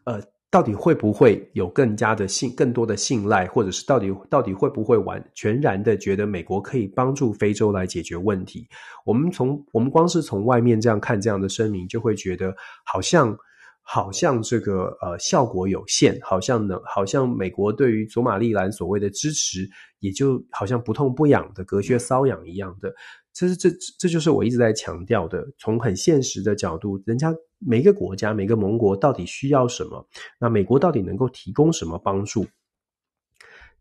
呃。到底会不会有更加的信、更多的信赖，或者是到底到底会不会完全然的觉得美国可以帮助非洲来解决问题？我们从我们光是从外面这样看这样的声明，就会觉得好像好像这个呃效果有限，好像呢好像美国对于索马利兰所谓的支持，也就好像不痛不痒的隔靴搔痒一样的。这是这这就是我一直在强调的，从很现实的角度，人家。每个国家、每个盟国到底需要什么？那美国到底能够提供什么帮助？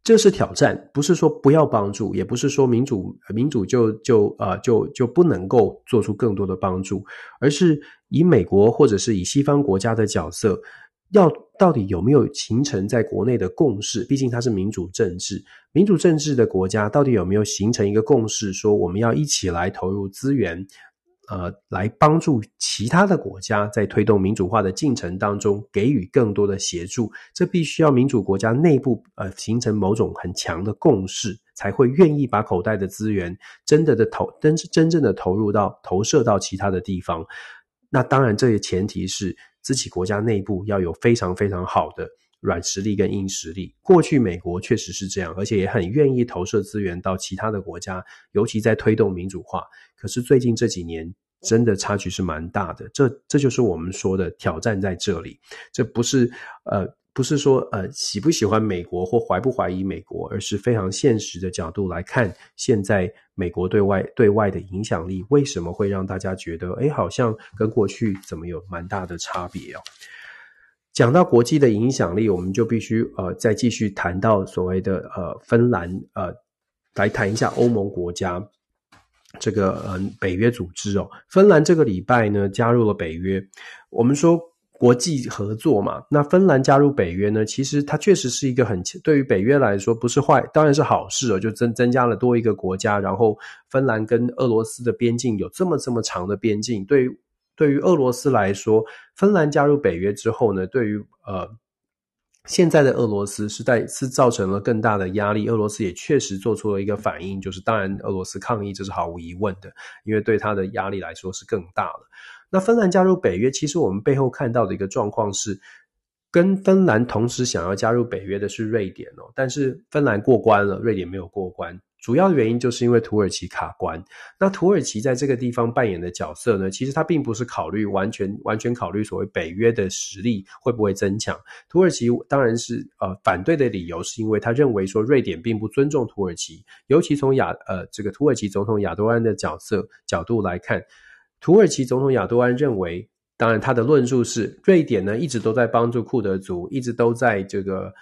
这是挑战，不是说不要帮助，也不是说民主民主就就呃就就不能够做出更多的帮助，而是以美国或者是以西方国家的角色，要到底有没有形成在国内的共识？毕竟它是民主政治，民主政治的国家到底有没有形成一个共识，说我们要一起来投入资源？呃，来帮助其他的国家在推动民主化的进程当中给予更多的协助，这必须要民主国家内部呃形成某种很强的共识，才会愿意把口袋的资源真的的投真真正的投入到投射到其他的地方。那当然，这些前提是自己国家内部要有非常非常好的软实力跟硬实力。过去美国确实是这样，而且也很愿意投射资源到其他的国家，尤其在推动民主化。可是最近这几年，真的差距是蛮大的。这这就是我们说的挑战在这里。这不是呃，不是说呃喜不喜欢美国或怀不怀疑美国，而是非常现实的角度来看，现在美国对外对外的影响力为什么会让大家觉得，诶，好像跟过去怎么有蛮大的差别哦。讲到国际的影响力，我们就必须呃再继续谈到所谓的呃芬兰呃，来谈一下欧盟国家这个呃北约组织哦。芬兰这个礼拜呢加入了北约。我们说国际合作嘛，那芬兰加入北约呢，其实它确实是一个很对于北约来说不是坏，当然是好事哦，就增增加了多一个国家，然后芬兰跟俄罗斯的边境有这么这么长的边境，对于。对于俄罗斯来说，芬兰加入北约之后呢，对于呃现在的俄罗斯是在是造成了更大的压力。俄罗斯也确实做出了一个反应，就是当然俄罗斯抗议这是毫无疑问的，因为对他的压力来说是更大了。那芬兰加入北约，其实我们背后看到的一个状况是，跟芬兰同时想要加入北约的是瑞典哦，但是芬兰过关了，瑞典没有过关。主要的原因就是因为土耳其卡关。那土耳其在这个地方扮演的角色呢，其实它并不是考虑完全完全考虑所谓北约的实力会不会增强。土耳其当然是呃反对的理由，是因为他认为说瑞典并不尊重土耳其。尤其从亚呃这个土耳其总统亚多安的角色角度来看，土耳其总统亚多安认为，当然他的论述是瑞典呢一直都在帮助库德族，一直都在这个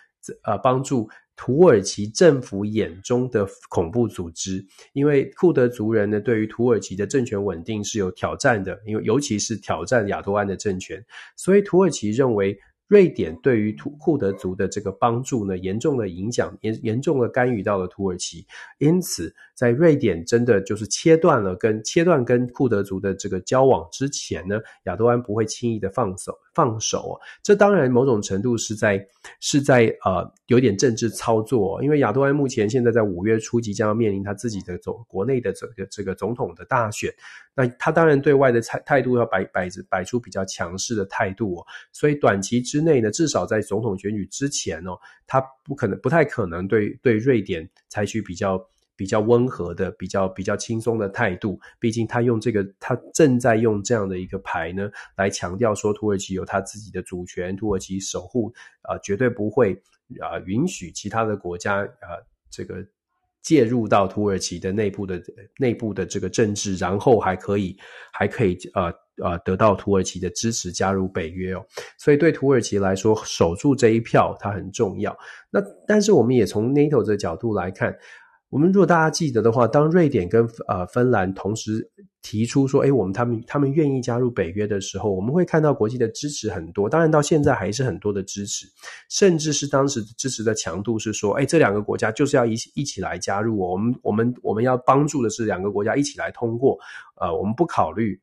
呃帮助。土耳其政府眼中的恐怖组织，因为库德族人呢，对于土耳其的政权稳定是有挑战的，因为尤其是挑战亚多安的政权，所以土耳其认为。瑞典对于土库德族的这个帮助呢，严重的影响，严严重的干预到了土耳其。因此，在瑞典真的就是切断了跟切断跟库德族的这个交往之前呢，亚多安不会轻易的放手放手。这当然某种程度是在是在呃有点政治操作，因为亚多安目前现在在五月初即将要面临他自己的总国内的这个这个总统的大选。那他当然对外的态态度要摆摆摆出比较强势的态度哦，所以短期之内呢，至少在总统选举之前哦，他不可能不太可能对对瑞典采取比较比较温和的、比较比较轻松的态度。毕竟他用这个，他正在用这样的一个牌呢，来强调说土耳其有他自己的主权，土耳其守护啊、呃，绝对不会啊、允许其他的国家啊、呃、这个。介入到土耳其的内部的内部的这个政治，然后还可以还可以呃呃得到土耳其的支持加入北约哦，所以对土耳其来说守住这一票它很重要。那但是我们也从 NATO 的角度来看。我们如果大家记得的话，当瑞典跟呃芬兰同时提出说，诶，我们他们他们愿意加入北约的时候，我们会看到国际的支持很多。当然到现在还是很多的支持，甚至是当时支持的强度是说，诶，这两个国家就是要一起一起来加入我们，我们我们要帮助的是两个国家一起来通过。呃，我们不考虑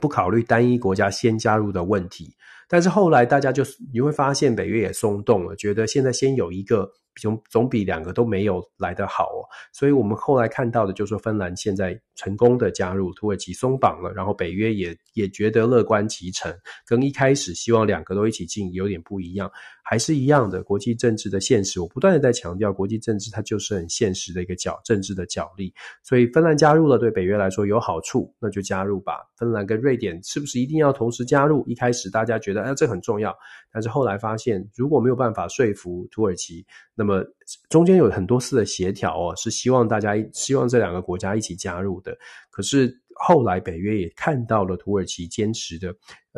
不考虑单一国家先加入的问题。但是后来大家就你会发现北约也松动了，觉得现在先有一个。总总比两个都没有来得好哦，所以我们后来看到的就是说，芬兰现在成功的加入，土耳其松绑了，然后北约也也觉得乐观其成，跟一开始希望两个都一起进有点不一样。还是一样的国际政治的现实，我不断的在强调，国际政治它就是很现实的一个角政治的角力。所以芬兰加入了，对北约来说有好处，那就加入吧。芬兰跟瑞典是不是一定要同时加入？一开始大家觉得，哎，这很重要，但是后来发现，如果没有办法说服土耳其，那那么中间有很多次的协调哦，是希望大家希望这两个国家一起加入的，可是。后来北约也看到了土耳其坚持的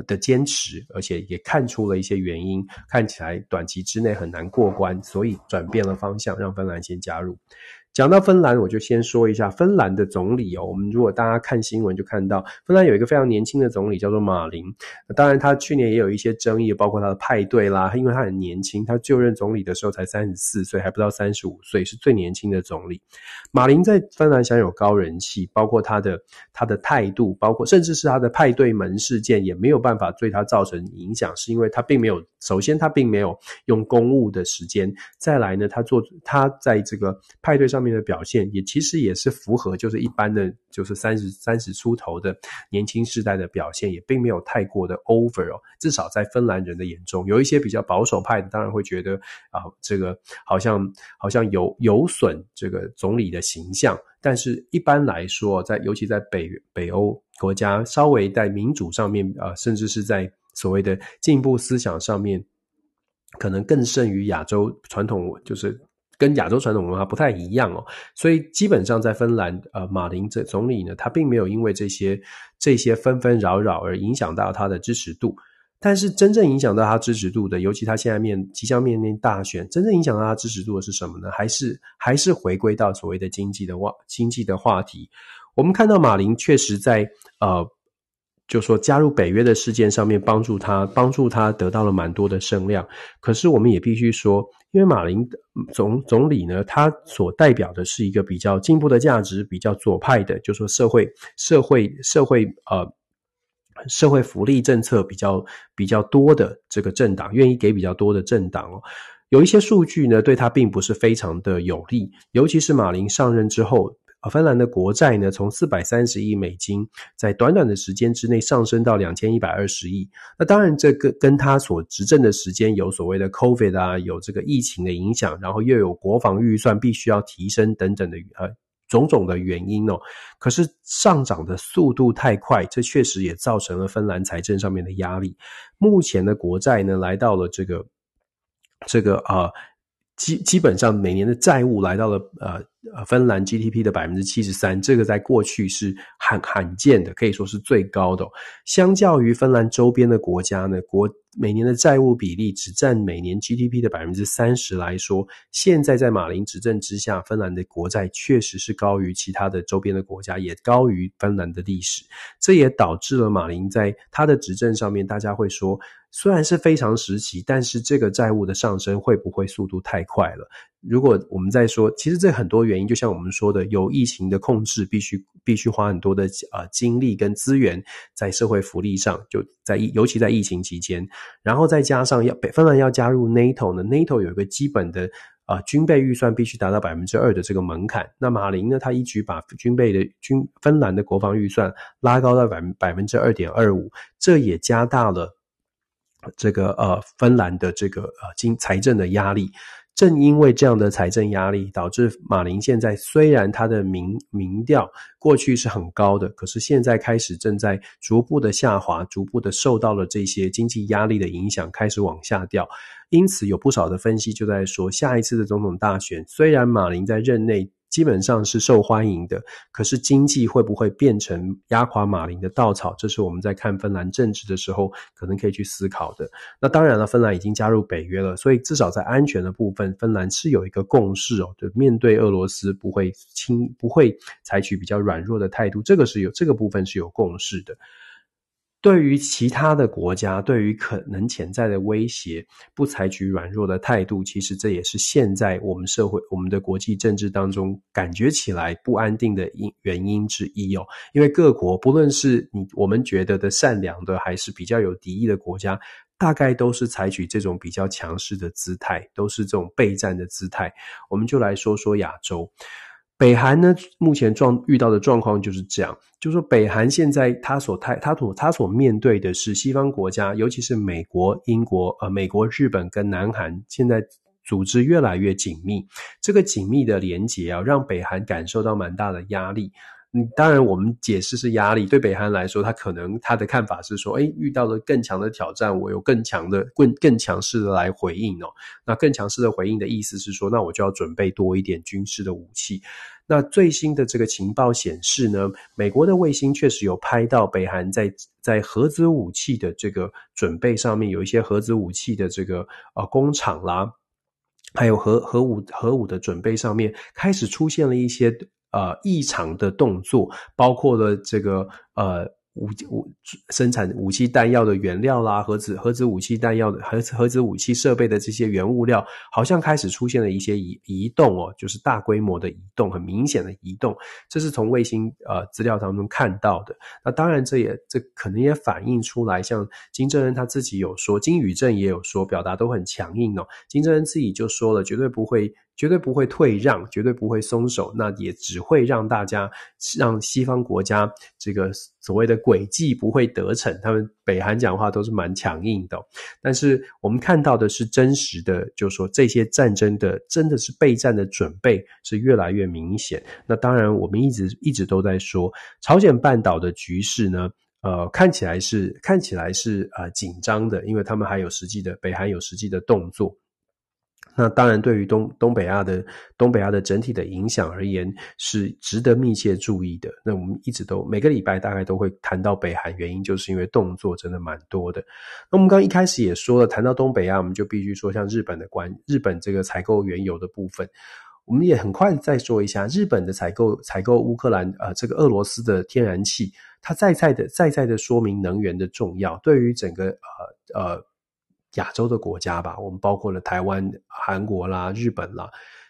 的坚持，而且也看出了一些原因，看起来短期之内很难过关，所以转变了方向，让芬兰先加入。讲到芬兰，我就先说一下芬兰的总理哦。我们如果大家看新闻就看到，芬兰有一个非常年轻的总理，叫做马林。当然，他去年也有一些争议，包括他的派对啦。因为他很年轻，他就任总理的时候才三十四岁，还不到三十五岁，是最年轻的总理。马林在芬兰享有高人气，包括他的他的态度，包括甚至是他的派对门事件，也没有办法对他造成影响，是因为他并没有，首先他并没有用公务的时间，再来呢，他做他在这个派对上面。的表现，也其实也是符合就是一般的，就是三十三十出头的年轻世代的表现，也并没有太过的 over 哦。至少在芬兰人的眼中，有一些比较保守派的，当然会觉得啊，这个好像好像有有损这个总理的形象。但是一般来说，在尤其在北北欧国家，稍微在民主上面啊，甚至是在所谓的进步思想上面，可能更胜于亚洲传统，就是跟亚洲传统文化不太一样哦。所以基本上在芬兰，呃，马林这总理呢，他并没有因为这些这些纷纷扰扰而影响到他的支持度。但是真正影响到他支持度的，尤其他现在面即将面临大选，真正影响到他支持度的是什么呢？还是还是回归到所谓的经济的话，经济的话题。我们看到马林确实在呃，就说加入北约的事件上面帮助他，帮助他得到了蛮多的声量。可是我们也必须说，因为马林总总理呢，他所代表的是一个比较进步的价值，比较左派的，就说社会社会社会呃。社会福利政策比较比较多的这个政党，愿意给比较多的政党哦，有一些数据呢，对他并不是非常的有利，尤其是马林上任之后，芬兰的国债呢，从四百三十亿美金，在短短的时间之内上升到两千一百二十亿。那当然，这个跟他所执政的时间有所谓的 COVID 啊，有这个疫情的影响，然后又有国防预算必须要提升等等的呃。种种的原因哦，可是上涨的速度太快，这确实也造成了芬兰财政上面的压力。目前的国债呢，来到了这个这个啊。呃基基本上每年的债务来到了呃芬兰 GDP 的百分之七十三，这个在过去是罕罕见的，可以说是最高的。相较于芬兰周边的国家呢，国每年的债务比例只占每年 GDP 的百分之三十来说，现在在马林执政之下，芬兰的国债确实是高于其他的周边的国家，也高于芬兰的历史。这也导致了马林在他的执政上面，大家会说。虽然是非常时期，但是这个债务的上升会不会速度太快了？如果我们在说，其实这很多原就像我们说的，有疫情的控制，必须必须花很多的呃精力跟资源在社会福利上，就在尤其在疫情期间，然后再加上要北芬兰要加入 NATO 呢，NATO 有一个基本的呃军备预算必须达到百分之二的这个门槛。那马林呢，他一举把军备的军芬兰的国防预算拉高到百分百分之二点二五，这也加大了。这个呃，芬兰的这个呃经财政的压力，正因为这样的财政压力，导致马林现在虽然他的民民调过去是很高的，可是现在开始正在逐步的下滑，逐步的受到了这些经济压力的影响，开始往下掉。因此，有不少的分析就在说，下一次的总统大选，虽然马林在任内。基本上是受欢迎的，可是经济会不会变成压垮马林的稻草？这是我们在看芬兰政治的时候可能可以去思考的。那当然了，芬兰已经加入北约了，所以至少在安全的部分，芬兰是有一个共识哦，就面对俄罗斯不会轻，不会采取比较软弱的态度，这个是有这个部分是有共识的。对于其他的国家，对于可能潜在的威胁，不采取软弱的态度，其实这也是现在我们社会、我们的国际政治当中感觉起来不安定的因原因之一哦。因为各国，不论是你我们觉得的善良的，还是比较有敌意的国家，大概都是采取这种比较强势的姿态，都是这种备战的姿态。我们就来说说亚洲。北韩呢，目前状遇到的状况就是这样，就是说北韩现在他所太他所他所面对的是西方国家，尤其是美国、英国、呃美国、日本跟南韩，现在组织越来越紧密，这个紧密的连结啊，让北韩感受到蛮大的压力。嗯，当然，我们解释是压力。对北韩来说，他可能他的看法是说，诶，遇到了更强的挑战，我有更强的、更更强势的来回应哦。那更强势的回应的意思是说，那我就要准备多一点军事的武器。那最新的这个情报显示呢，美国的卫星确实有拍到北韩在在核子武器的这个准备上面，有一些核子武器的这个呃工厂啦，还有核核武核武的准备上面，开始出现了一些。呃，异常的动作，包括了这个呃。武武生产武器弹药的原料啦，核子核子武器弹药的核子核子武器设备的这些原物料，好像开始出现了一些移移动哦，就是大规模的移动，很明显的移动，这是从卫星呃资料当中看到的。那当然，这也这可能也反映出来，像金正恩他自己有说，金宇正也有说，表达都很强硬哦。金正恩自己就说了，绝对不会绝对不会退让，绝对不会松手，那也只会让大家让西方国家这个所谓的诡计不会得逞。他们北韩讲话都是蛮强硬的，但是我们看到的是真实的，就是说这些战争的真的是备战的准备是越来越明显。那当然，我们一直一直都在说朝鲜半岛的局势呢，呃，看起来是看起来是呃紧张的，因为他们还有实际的北韩有实际的动作。那当然，对于东东北亚的东北亚的整体的影响而言，是值得密切注意的。那我们一直都每个礼拜大概都会谈到北韩，原因就是因为动作真的蛮多的。那我们刚刚一开始也说了，谈到东北亚，我们就必须说像日本的关日本这个采购原油的部分，我们也很快再说一下日本的采购采购乌克兰呃这个俄罗斯的天然气，它再再的再再的说明能源的重要，对于整个呃呃。亚洲的国家吧，我们包括了台湾、韩国啦、日本啦。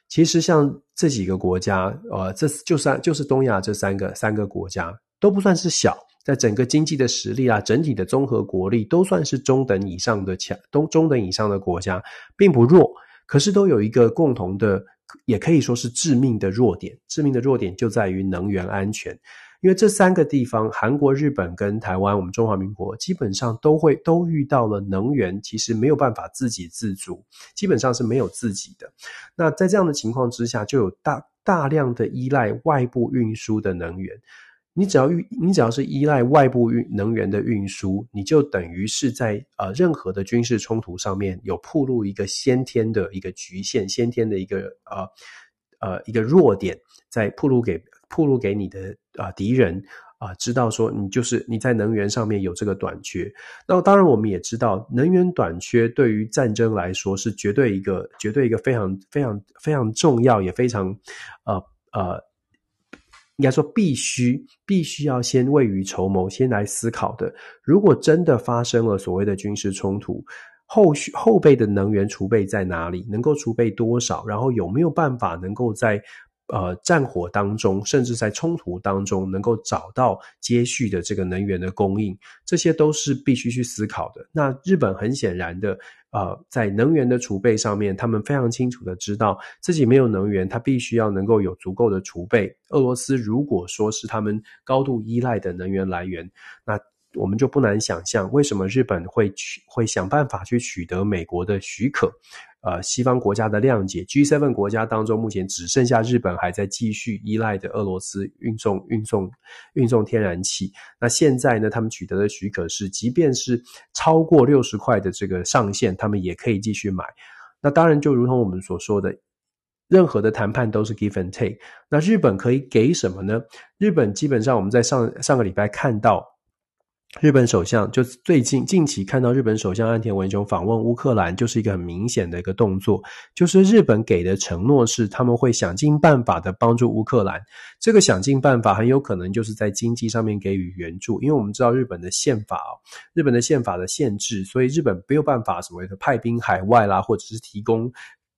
其实像这几个国家，呃，这就算就是东亚这三个三个国家都不算是小，在整个经济的实力啊，整体的综合国力都算是中等以上的强，都中等以上的国家，并不弱。可是都有一个共同的，也可以说是致命的弱点。致命的弱点就在于能源安全。因为这三个地方，韩国、日本跟台湾，我们中华民国基本上都会都遇到了能源，其实没有办法自给自足，基本上是没有自己的。那在这样的情况之下，就有大大量的依赖外部运输的能源。你只要运，你只要是依赖外部运能源的运输，你就等于是在呃任何的军事冲突上面有暴露一个先天的一个局限，先天的一个呃呃一个弱点，在暴露给。暴露给你的啊敌人啊，知道说你就是你在能源上面有这个短缺。那当然我们也知道，能源短缺对于战争来说是绝对一个绝对一个非常非常非常重要，也非常呃呃，应该说必须必须要先未雨绸缪，先来思考的。如果真的发生了所谓的军事冲突，后续后备的能源储备在哪里？能够储备多少？然后有没有办法能够在呃，战火当中，甚至在冲突当中，能够找到接续的这个能源的供应，这些都是必须去思考的。那日本很显然的，呃，在能源的储备上面，他们非常清楚的知道自己没有能源，他必须要能够有足够的储备。俄罗斯如果说是他们高度依赖的能源来源，那我们就不难想象，为什么日本会取会想办法去取得美国的许可。呃，西方国家的谅解，G7 国家当中，目前只剩下日本还在继续依赖的俄罗斯运送、运送、运送天然气。那现在呢，他们取得的许可是，即便是超过六十块的这个上限，他们也可以继续买。那当然，就如同我们所说的，任何的谈判都是 give and take。那日本可以给什么呢？日本基本上我们在上上个礼拜看到。日本首相就最近近期看到日本首相岸田文雄访问乌克兰，就是一个很明显的一个动作，就是日本给的承诺是他们会想尽办法的帮助乌克兰。这个想尽办法很有可能就是在经济上面给予援助，因为我们知道日本的宪法哦，日本的宪法的限制，所以日本没有办法所谓的派兵海外啦，或者是提供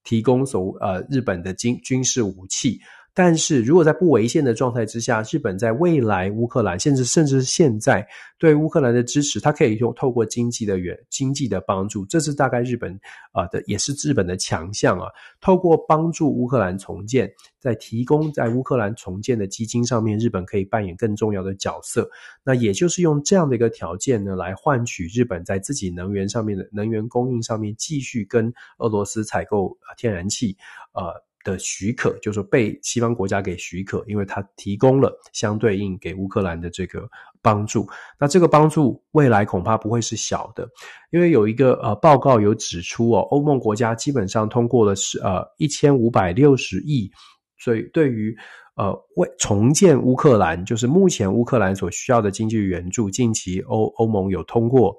提供所呃日本的军军事武器。但是如果在不违宪的状态之下，日本在未来乌克兰，甚至甚至是现在对乌克兰的支持，它可以用透过经济的援经济的帮助，这是大概日本啊的，也是日本的强项啊。透过帮助乌克兰重建，在提供在乌克兰重建的基金上面，日本可以扮演更重要的角色。那也就是用这样的一个条件呢，来换取日本在自己能源上面的能源供应上面继续跟俄罗斯采购天然气，呃。的许可，就是被西方国家给许可，因为它提供了相对应给乌克兰的这个帮助。那这个帮助未来恐怕不会是小的，因为有一个呃报告有指出哦，欧盟国家基本上通过了是呃一千五百六十亿，所以对于呃为重建乌克兰，就是目前乌克兰所需要的经济援助，近期欧欧盟有通过。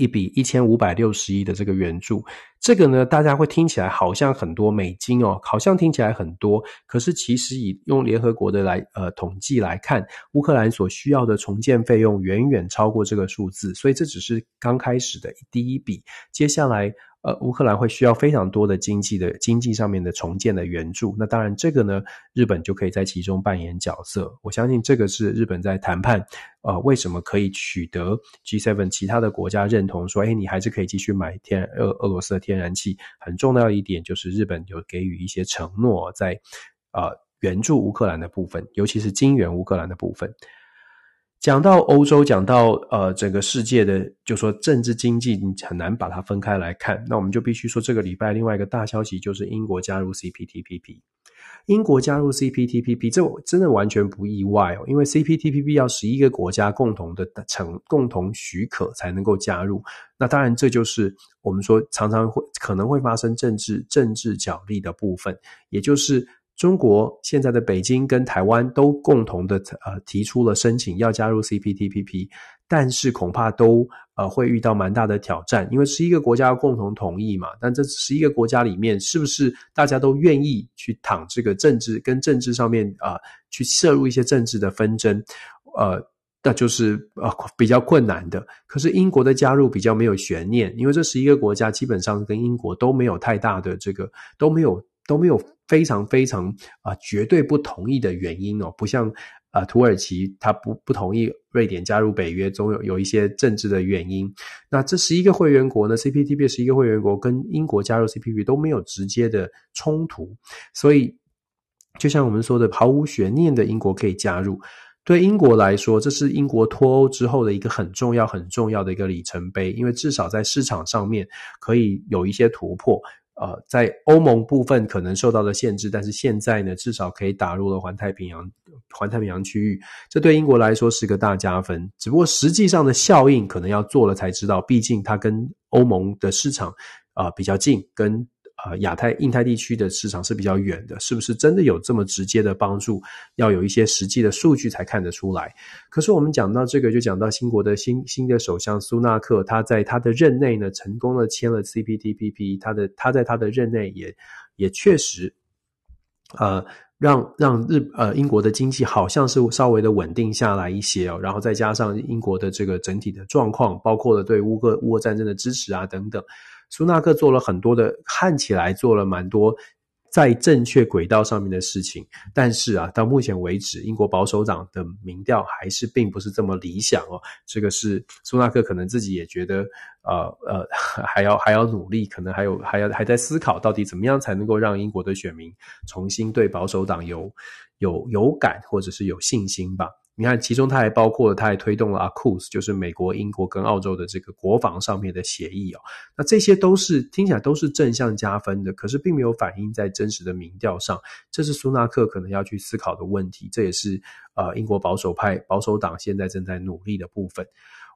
一笔一千五百六十亿的这个援助，这个呢，大家会听起来好像很多美金哦，好像听起来很多，可是其实以用联合国的来呃统计来看，乌克兰所需要的重建费用远远超过这个数字，所以这只是刚开始的第一笔，接下来呃，乌克兰会需要非常多的经济的经济上面的重建的援助。那当然，这个呢，日本就可以在其中扮演角色。我相信这个是日本在谈判，呃，为什么可以取得 G7 其他的国家认同，说，哎，你还是可以继续买天俄俄罗斯的天然气。很重要一点就是日本有给予一些承诺，在呃援助乌克兰的部分，尤其是金援乌克兰的部分。讲到欧洲，讲到呃整个世界的，就说政治经济，你很难把它分开来看。那我们就必须说，这个礼拜另外一个大消息就是英国加入 CPTPP。英国加入 CPTPP，这真的完全不意外哦，因为 CPTPP 要十一个国家共同的成共同许可才能够加入。那当然，这就是我们说常常会可能会发生政治政治角力的部分，也就是。中国现在的北京跟台湾都共同的呃提出了申请要加入 CPTPP，但是恐怕都呃会遇到蛮大的挑战，因为十一个国家要共同同意嘛。但这十一个国家里面，是不是大家都愿意去躺这个政治跟政治上面啊、去涉入一些政治的纷争？呃，那就是呃比较困难的。可是英国的加入比较没有悬念，因为这十一个国家基本上跟英国都没有太大的这个都没有。都没有非常非常啊、绝对不同意的原因哦，不像啊、土耳其他不不同意瑞典加入北约，总有有一些政治的原因。那这十一个会员国呢，CPTP 十一个会员国跟英国加入 CPTPP 都没有直接的冲突，所以就像我们说的，毫无悬念的英国可以加入。对英国来说，这是英国脱欧之后的一个很重要很重要的一个里程碑，因为至少在市场上面可以有一些突破。呃，在欧盟部分可能受到了限制，但是现在呢，至少可以打入了环太平洋、环太平洋区域，这对英国来说是个大加分。只不过实际上的效应可能要做了才知道，毕竟它跟欧盟的市场啊、呃、比较近，跟。呃，亚太、印太地区的市场是比较远的，是不是真的有这么直接的帮助？要有一些实际的数据才看得出来。可是我们讲到这个，就讲到新国的新新的首相苏纳克，他在他的任内呢，成功的签了 CPTPP，他的他在他的任内也也确实，呃，让让日呃英国的经济好像是稍微的稳定下来一些哦，然后再加上英国的这个整体的状况，包括了对乌克乌俄战争的支持啊等等。苏纳克做了很多的，看起来做了蛮多在正确轨道上面的事情，但是啊，到目前为止，英国保守党的民调还是并不是这么理想哦。这个是苏纳克可能自己也觉得，呃呃，还要还要努力，可能还有还要还在思考到底怎么样才能够让英国的选民重新对保守党有有有感或者是有信心吧。你看，其中它还包括了，它还推动了 AUKUS，就是美国、英国跟澳洲的这个国防上面的协议哦。那这些都是听起来都是正向加分的，可是并没有反映在真实的民调上。这是苏纳克可能要去思考的问题，这也是呃英国保守派保守党现在正在努力的部分。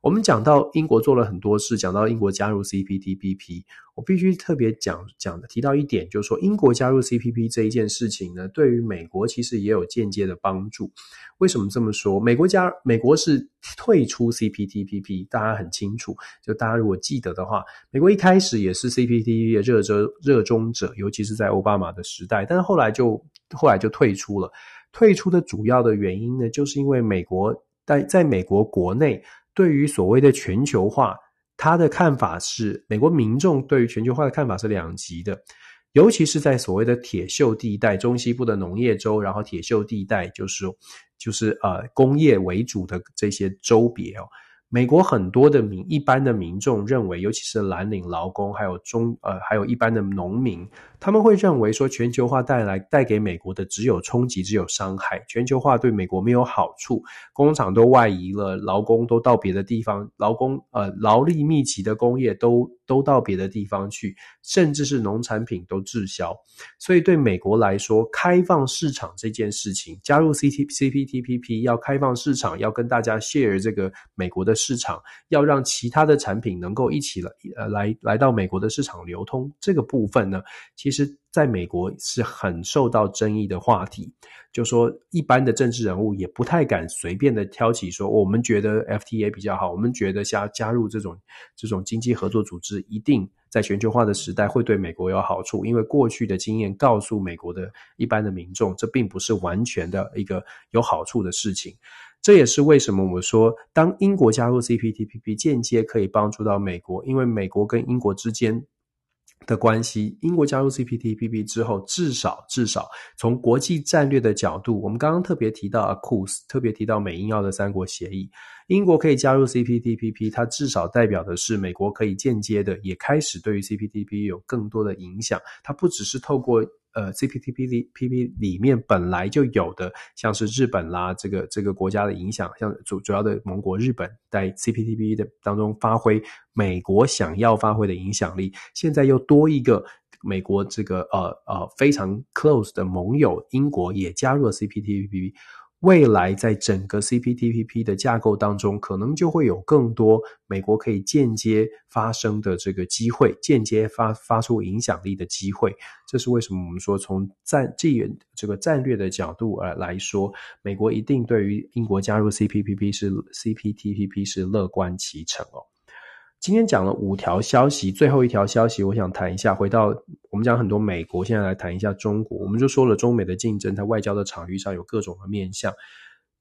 我们讲到英国做了很多事，讲到英国加入 CPTPP，我必须特别讲讲的提到一点，就是说英国加入 CPTPP 这一件事情呢，对于美国其实也有间接的帮助。为什么这么说？美国加美国是退出 CPTPP，大家很清楚。就大家如果记得的话，美国一开始也是 CPTPP 的热衷热衷者，尤其是在奥巴马的时代，但是后来就后来就退出了。退出的主要的原因呢，就是因为美国在在美国国内。对于所谓的全球化，他的看法是，美国民众对于全球化的看法是两极的，尤其是在所谓的铁锈地带，中西部的农业州，然后铁锈地带就是就是呃工业为主的这些州别哦。美国很多的民一般的民众认为，尤其是蓝领劳工，还有中呃还有一般的农民。他们会认为说，全球化带来带给美国的只有冲击，只有伤害。全球化对美国没有好处，工厂都外移了，劳工都到别的地方，劳工呃劳力密集的工业都都到别的地方去，甚至是农产品都滞销。所以对美国来说，开放市场这件事情，加入 C T C P T P P 要开放市场，要跟大家 share 这个美国的市场，要让其他的产品能够一起来呃来来到美国的市场流通，这个部分呢，其实。其实在美国是很受到争议的话题，就说一般的政治人物也不太敢随便的挑起说，我们觉得 FTA 比较好，我们觉得加加入这种这种经济合作组织，一定在全球化的时代会对美国有好处，因为过去的经验告诉美国的一般的民众，这并不是完全的一个有好处的事情。这也是为什么我说，当英国加入 CPTPP，间接可以帮助到美国，因为美国跟英国之间。的关系，英国加入 CPTPP 之后，至少至少从国际战略的角度，我们刚刚特别提到 AUKUS，特别提到美英澳的三国协议，英国可以加入 CPTPP，它至少代表的是美国可以间接的也开始对于 CPTPP 有更多的影响，它不只是透过。呃，CPTPP 里面本来就有的，像是日本啦，这个这个国家的影响，像主主要的盟国日本在 CPTPP 的当中发挥美国想要发挥的影响力，现在又多一个美国这个呃呃非常 close 的盟友英国也加入了 CPTPP。未来在整个 CPTPP 的架构当中，可能就会有更多美国可以间接发生的这个机会，间接发发出影响力的机会。这是为什么我们说从战这这个战略的角度而来说，美国一定对于英国加入 CPTPP 是 CPTPP 是乐观其成哦。今天讲了五条消息，最后一条消息，我想谈一下。回到我们讲很多美国，现在来谈一下中国。我们就说了，中美的竞争在外交的场域上有各种的面向。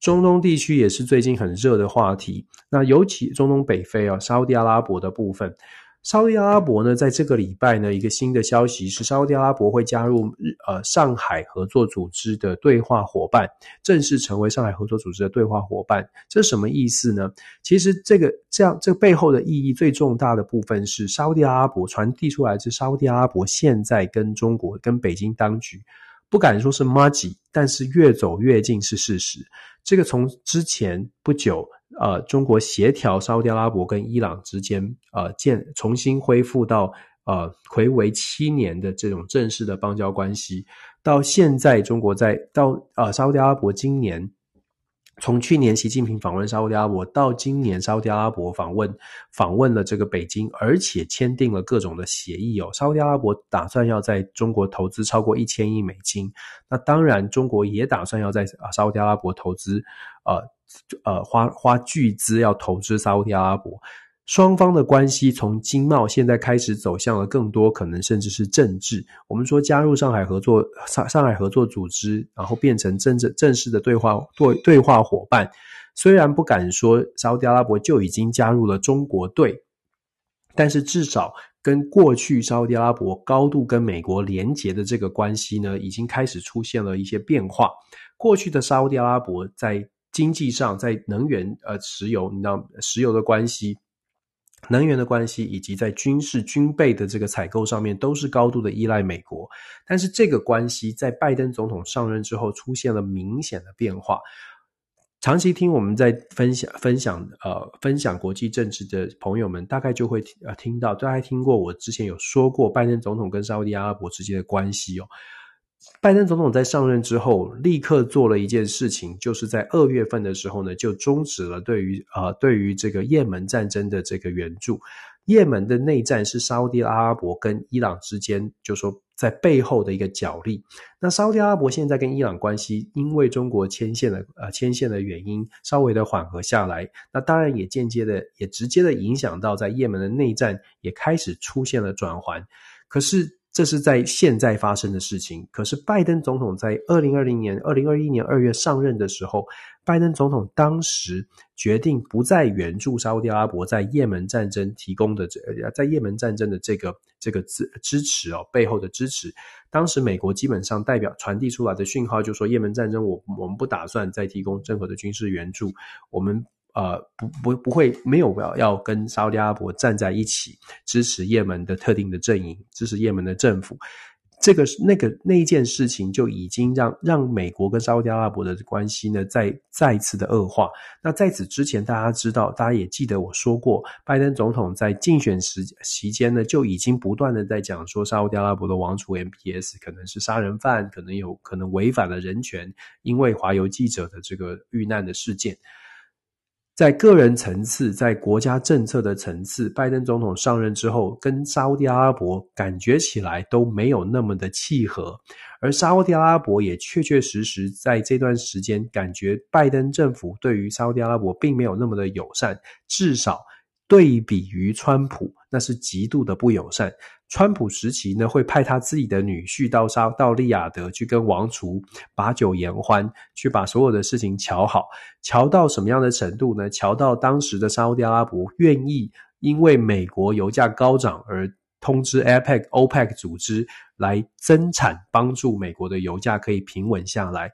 中东地区也是最近很热的话题。那尤其中东北非啊，沙乌地阿拉伯的部分。沙乌地阿拉伯呢，在这个礼拜呢，一个新的消息是，沙乌地阿拉伯会加入日呃上海合作组织的对话伙伴，正式成为上海合作组织的对话伙伴。这是什么意思呢？其实这个这样，这背后的意义最重大的部分是，沙乌地阿拉伯传递出来是沙乌地阿拉伯现在跟中国跟北京当局不敢说是马吉，但是越走越近是事实。这个从之前不久。呃，中国协调沙特阿拉伯跟伊朗之间，呃，建重新恢复到呃，魁为七年的这种正式的邦交关系，到现在中国在到呃沙特阿拉伯今年。从去年习近平访问沙特阿拉伯，到今年沙特阿拉伯访问访问了这个北京，而且签订了各种的协议哦。沙特阿拉伯打算要在中国投资超过一千亿美金，那当然中国也打算要在啊沙特阿拉伯投资，呃呃花花巨资要投资沙特阿拉伯。双方的关系从经贸现在开始走向了更多可能甚至是政治。我们说加入上海合作上上海合作组织，然后变成正正正式的对话对对话伙伴。虽然不敢说沙乌地阿拉伯就已经加入了中国队，但是至少跟过去沙乌地阿拉伯高度跟美国连结的这个关系呢，已经开始出现了一些变化。过去的沙乌地阿拉伯在经济上，在能源呃石油，你知道石油的关系。能源的关系以及在军事军备的这个采购上面，都是高度的依赖美国。但是这个关系在拜登总统上任之后出现了明显的变化。长期听我们在分享分享呃分享国际政治的朋友们，大概就会呃听到，大概听过我之前有说过拜登总统跟沙乌地阿拉伯之间的关系哦。拜登总统在上任之后，立刻做了一件事情，就是在二月份的时候呢，就终止了对于呃对于这个也门战争的这个援助。也门的内战是沙乌地阿拉伯跟伊朗之间，就说在背后的一个角力。那沙乌地阿拉伯现在跟伊朗关系，因为中国牵线的呃牵线的原因，稍微的缓和下来。那当然也间接的，也直接的影响到在也门的内战也开始出现了转圜。可是。这是在现在发生的事情。可是，拜登总统在二零二零年、二零二一年二月上任的时候，拜登总统当时决定不再援助沙乌地阿拉伯在也门战争提供的这在也门战争的这个这个支支持哦，背后的支持。当时美国基本上代表传递出来的讯号就是说，也门战争我我们不打算再提供任何的军事援助，我们。呃，不不不会没有要要跟沙乌地阿拉伯站在一起支持也门的特定的阵营，支持也门的政府，这个那个那一件事情就已经让让美国跟沙乌地阿拉伯的关系呢再再次的恶化。那在此之前，大家知道，大家也记得我说过，拜登总统在竞选时期间呢就已经不断的在讲说，沙乌地阿拉伯的王储 MBS 可能是杀人犯，可能有可能违反了人权，因为华邮记者的这个遇难的事件。在个人层次，在国家政策的层次，拜登总统上任之后，跟沙乌地阿拉伯感觉起来都没有那么的契合，而沙乌地阿拉伯也确确实实在这段时间感觉拜登政府对于沙乌地阿拉伯并没有那么的友善，至少对比于川普，那是极度的不友善。川普时期呢，会派他自己的女婿到沙到利雅得去跟王储把酒言欢，去把所有的事情瞧好，瞧到什么样的程度呢？瞧到当时的沙乌地阿拉伯愿意因为美国油价高涨而通知 APEC、OPEC 组织来增产，帮助美国的油价可以平稳下来。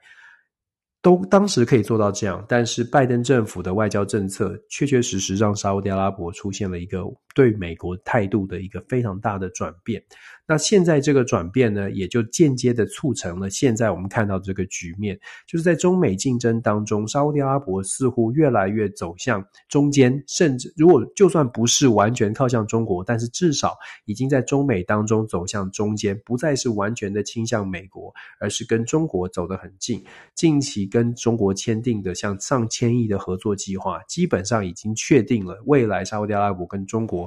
都当时可以做到这样，但是拜登政府的外交政策确确实实让沙乌地阿拉伯出现了一个对美国态度的一个非常大的转变。那现在这个转变呢，也就间接的促成了现在我们看到这个局面，就是在中美竞争当中，沙乌地阿拉伯似乎越来越走向中间，甚至如果就算不是完全靠向中国，但是至少已经在中美当中走向中间，不再是完全的倾向美国，而是跟中国走得很近。近期跟中国签订的像上千亿的合作计划，基本上已经确定了未来沙乌地阿拉伯跟中国。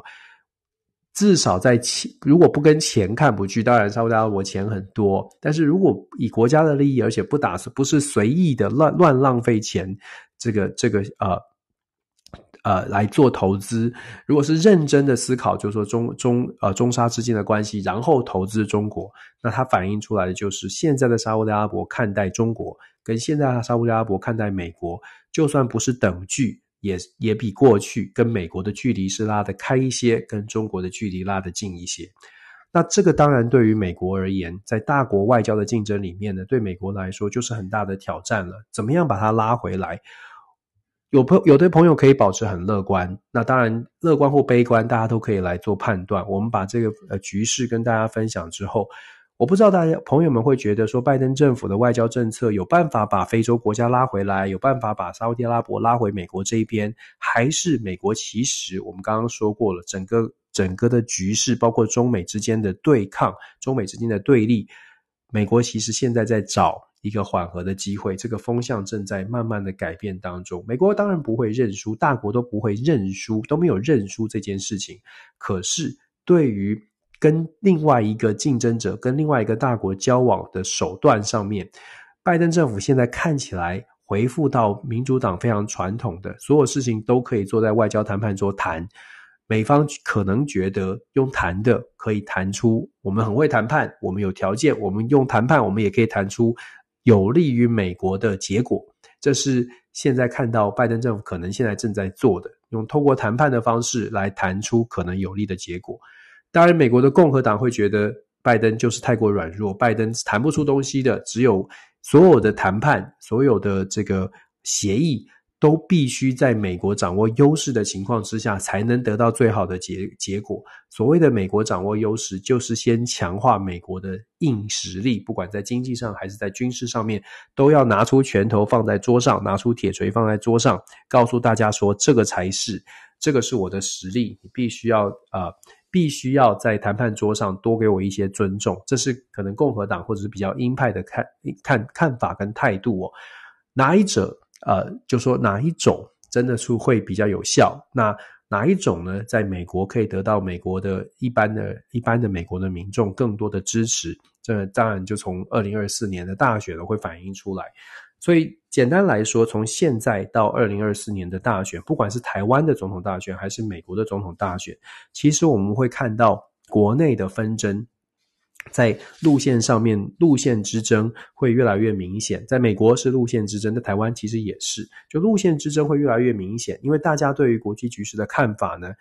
至少在钱，如果不跟钱看不去，当然沙乌地阿拉伯钱很多，但是如果以国家的利益，而且不打不是随意的乱乱浪费钱，这个这个呃呃来做投资，如果是认真的思考，就是说中中呃中沙之间的关系，然后投资中国，那它反映出来的就是现在的沙乌地阿拉伯看待中国，跟现在的沙乌地阿拉伯看待美国，就算不是等距。也也比过去跟美国的距离是拉得开一些，跟中国的距离拉得近一些。那这个当然对于美国而言，在大国外交的竞争里面呢，对美国来说就是很大的挑战了。怎么样把它拉回来？有朋有的朋友可以保持很乐观，那当然乐观或悲观，大家都可以来做判断。我们把这个呃局势跟大家分享之后。我不知道大家朋友们会觉得说，拜登政府的外交政策有办法把非洲国家拉回来，有办法把沙乌地阿拉伯拉回美国这一边，还是美国其实我们刚刚说过了，整个整个的局势，包括中美之间的对抗、中美之间的对立，美国其实现在在找一个缓和的机会，这个风向正在慢慢的改变当中。美国当然不会认输，大国都不会认输，都没有认输这件事情。可是对于跟另外一个竞争者、跟另外一个大国交往的手段上面，拜登政府现在看起来回复到民主党非常传统的，所有事情都可以坐在外交谈判桌谈。美方可能觉得用谈的可以谈出我们很会谈判，我们有条件，我们用谈判，我们也可以谈出有利于美国的结果。这是现在看到拜登政府可能现在正在做的，用透过谈判的方式来谈出可能有利的结果。当然，美国的共和党会觉得拜登就是太过软弱，拜登谈不出东西的。只有所有的谈判、所有的这个协议，都必须在美国掌握优势的情况之下，才能得到最好的结结果。所谓的美国掌握优势，就是先强化美国的硬实力，不管在经济上还是在军事上面，都要拿出拳头放在桌上，拿出铁锤放在桌上，告诉大家说，这个才是，这个是我的实力，你必须要啊。必须要在谈判桌上多给我一些尊重，这是可能共和党或者是比较鹰派的看看看法跟态度哦。哪一者呃，就说哪一种真的是会比较有效？那哪一种呢？在美国可以得到美国的一般的一般的美国的民众更多的支持？这当然就从二零二四年的大选会反映出来。所以简单来说，从现在到二零二四年的大选，不管是台湾的总统大选，还是美国的总统大选，其实我们会看到国内的纷争在路线上面，路线之争会越来越明显。在美国是路线之争，在台湾其实也是，就路线之争会越来越明显，因为大家对于国际局势的看法呢。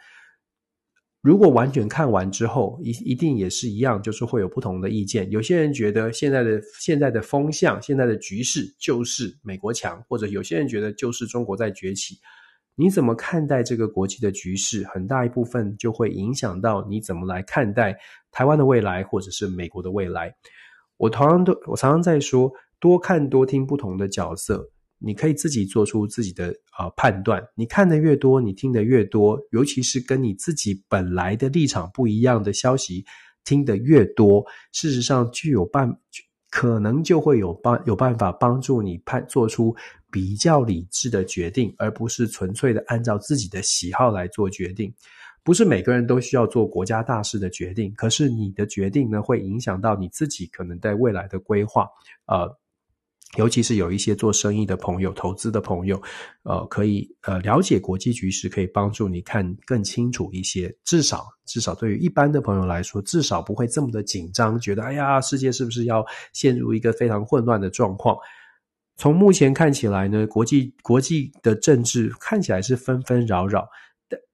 如果完全看完之后，一一定也是一样，就是会有不同的意见。有些人觉得现在的现在的风向、现在的局势就是美国强，或者有些人觉得就是中国在崛起。你怎么看待这个国际的局势？很大一部分就会影响到你怎么来看待台湾的未来，或者是美国的未来。我同样都，我常常在说，多看多听不同的角色。你可以自己做出自己的、呃、判断。你看得越多，你听得越多，尤其是跟你自己本来的立场不一样的消息听得越多，事实上具有办可能就会有帮有办法帮助你判做出比较理智的决定，而不是纯粹的按照自己的喜好来做决定。不是每个人都需要做国家大事的决定，可是你的决定呢，会影响到你自己可能在未来的规划，呃。尤其是有一些做生意的朋友、投资的朋友，呃，可以呃了解国际局势，可以帮助你看更清楚一些。至少，至少对于一般的朋友来说，至少不会这么的紧张，觉得哎呀，世界是不是要陷入一个非常混乱的状况？从目前看起来呢，国际国际的政治看起来是纷纷扰扰。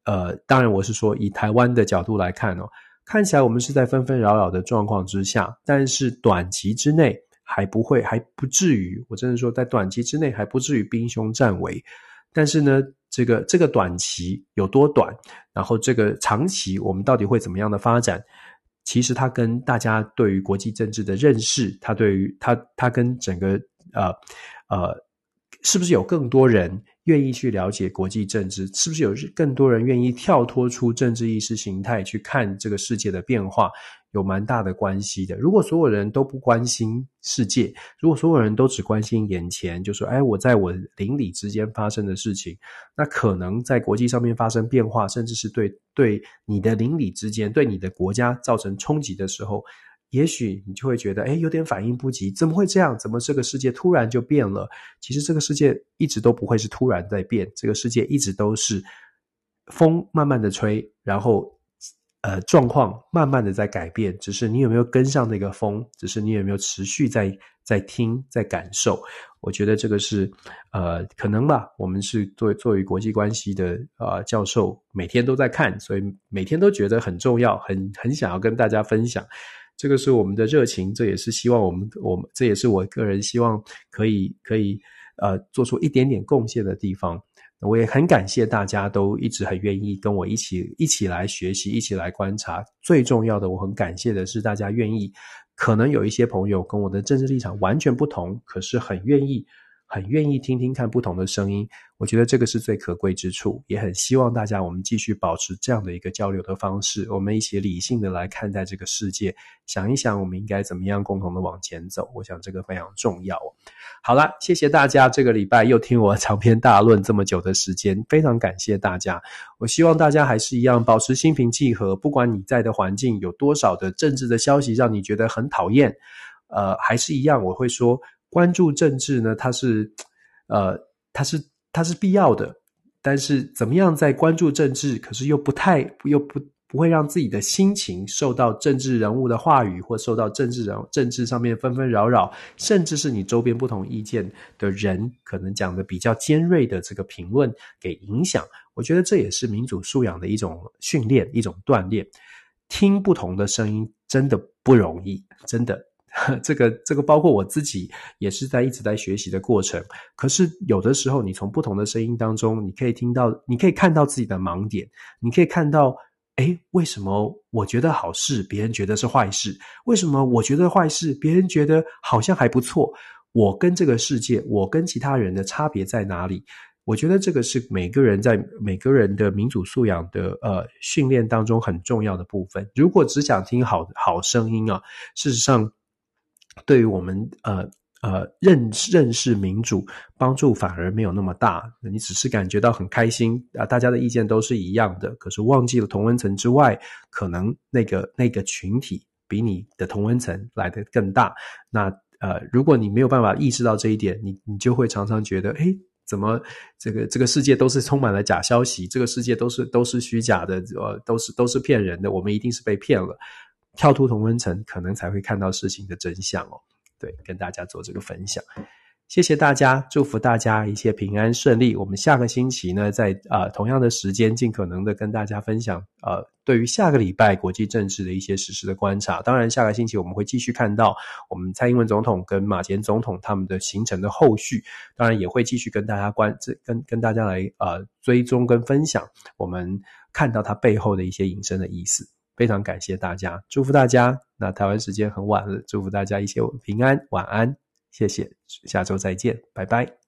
呃，当然我是说以台湾的角度来看哦。看起来我们是在纷纷扰扰的状况之下，但是短期之内还不会，还不至于。我真的说，在短期之内还不至于兵凶战危。但是呢，这个这个短期有多短，然后这个长期我们到底会怎么样的发展？其实它跟大家对于国际政治的认识，它对于它它跟整个呃呃，是不是有更多人愿意去了解国际政治？是不是有更多人愿意跳脱出政治意识形态去看这个世界的变化？有蛮大的关系的。如果所有人都不关心世界，如果所有人都只关心眼前，就说：“哎，我在我邻里之间发生的事情，那可能在国际上面发生变化，甚至是对对你的邻里之间、对你的国家造成冲击的时候，也许你就会觉得，哎，有点反应不及。怎么会这样？怎么这个世界突然就变了？其实这个世界一直都不会是突然在变，这个世界一直都是风慢慢的吹，然后。呃，状况慢慢的在改变，只是你有没有跟上那个风？只是你有没有持续在在听，在感受？我觉得这个是呃，可能吧。我们是作为作为国际关系的呃教授，每天都在看，所以每天都觉得很重要，很很想要跟大家分享。这个是我们的热情，这也是希望我们我们这也是我个人希望可以可以呃做出一点点贡献的地方。我也很感谢大家都一直很愿意跟我一起一起来学习，一起来观察。最重要的，我很感谢的是大家愿意。可能有一些朋友跟我的政治立场完全不同，可是很愿意。很愿意听听看不同的声音，我觉得这个是最可贵之处，也很希望大家我们继续保持这样的一个交流的方式，我们一起理性的来看待这个世界，想一想我们应该怎么样共同的往前走，我想这个非常重要。好了，谢谢大家这个礼拜又听我 长篇大论这么久的时间，非常感谢大家。我希望大家还是一样保持心平气和，不管你在的环境有多少的政治的消息让你觉得很讨厌，呃，还是一样，我会说。关注政治呢，它是，呃，它是它是必要的，但是怎么样在关注政治，可是又不太又不不会让自己的心情受到政治人物的话语，或受到政治人政治上面纷纷扰扰，甚至是你周边不同意见的人可能讲的比较尖锐的这个评论给影响。我觉得这也是民主素养的一种训练，一种锻炼。听不同的声音真的不容易，真的。这个这个包括我自己也是在一直在学习的过程。可是有的时候，你从不同的声音当中，你可以听到，你可以看到自己的盲点，你可以看到，诶，为什么我觉得好事，别人觉得是坏事？为什么我觉得坏事，别人觉得好像还不错？我跟这个世界，我跟其他人的差别在哪里？我觉得这个是每个人在每个人的民主素养的呃训练当中很重要的部分。如果只想听好好声音啊，事实上。对于我们呃呃认认识民主帮助反而没有那么大，你只是感觉到很开心啊，大家的意见都是一样的，可是忘记了同温层之外，可能那个那个群体比你的同温层来得更大。那呃，如果你没有办法意识到这一点，你你就会常常觉得，诶，怎么这个这个世界都是充满了假消息，这个世界都是都是虚假的，呃，都是都是骗人的，我们一定是被骗了。跳脱同温层，可能才会看到事情的真相哦。对，跟大家做这个分享，谢谢大家，祝福大家一切平安顺利。我们下个星期呢，在呃同样的时间，尽可能的跟大家分享呃对于下个礼拜国际政治的一些实时的观察。当然，下个星期我们会继续看到我们蔡英文总统跟马前总统他们的行程的后续。当然，也会继续跟大家关这跟跟大家来呃追踪跟分享我们看到它背后的一些隐身的意思。非常感谢大家，祝福大家。那台湾时间很晚了，祝福大家一切平安，晚安，谢谢，下周再见，拜拜。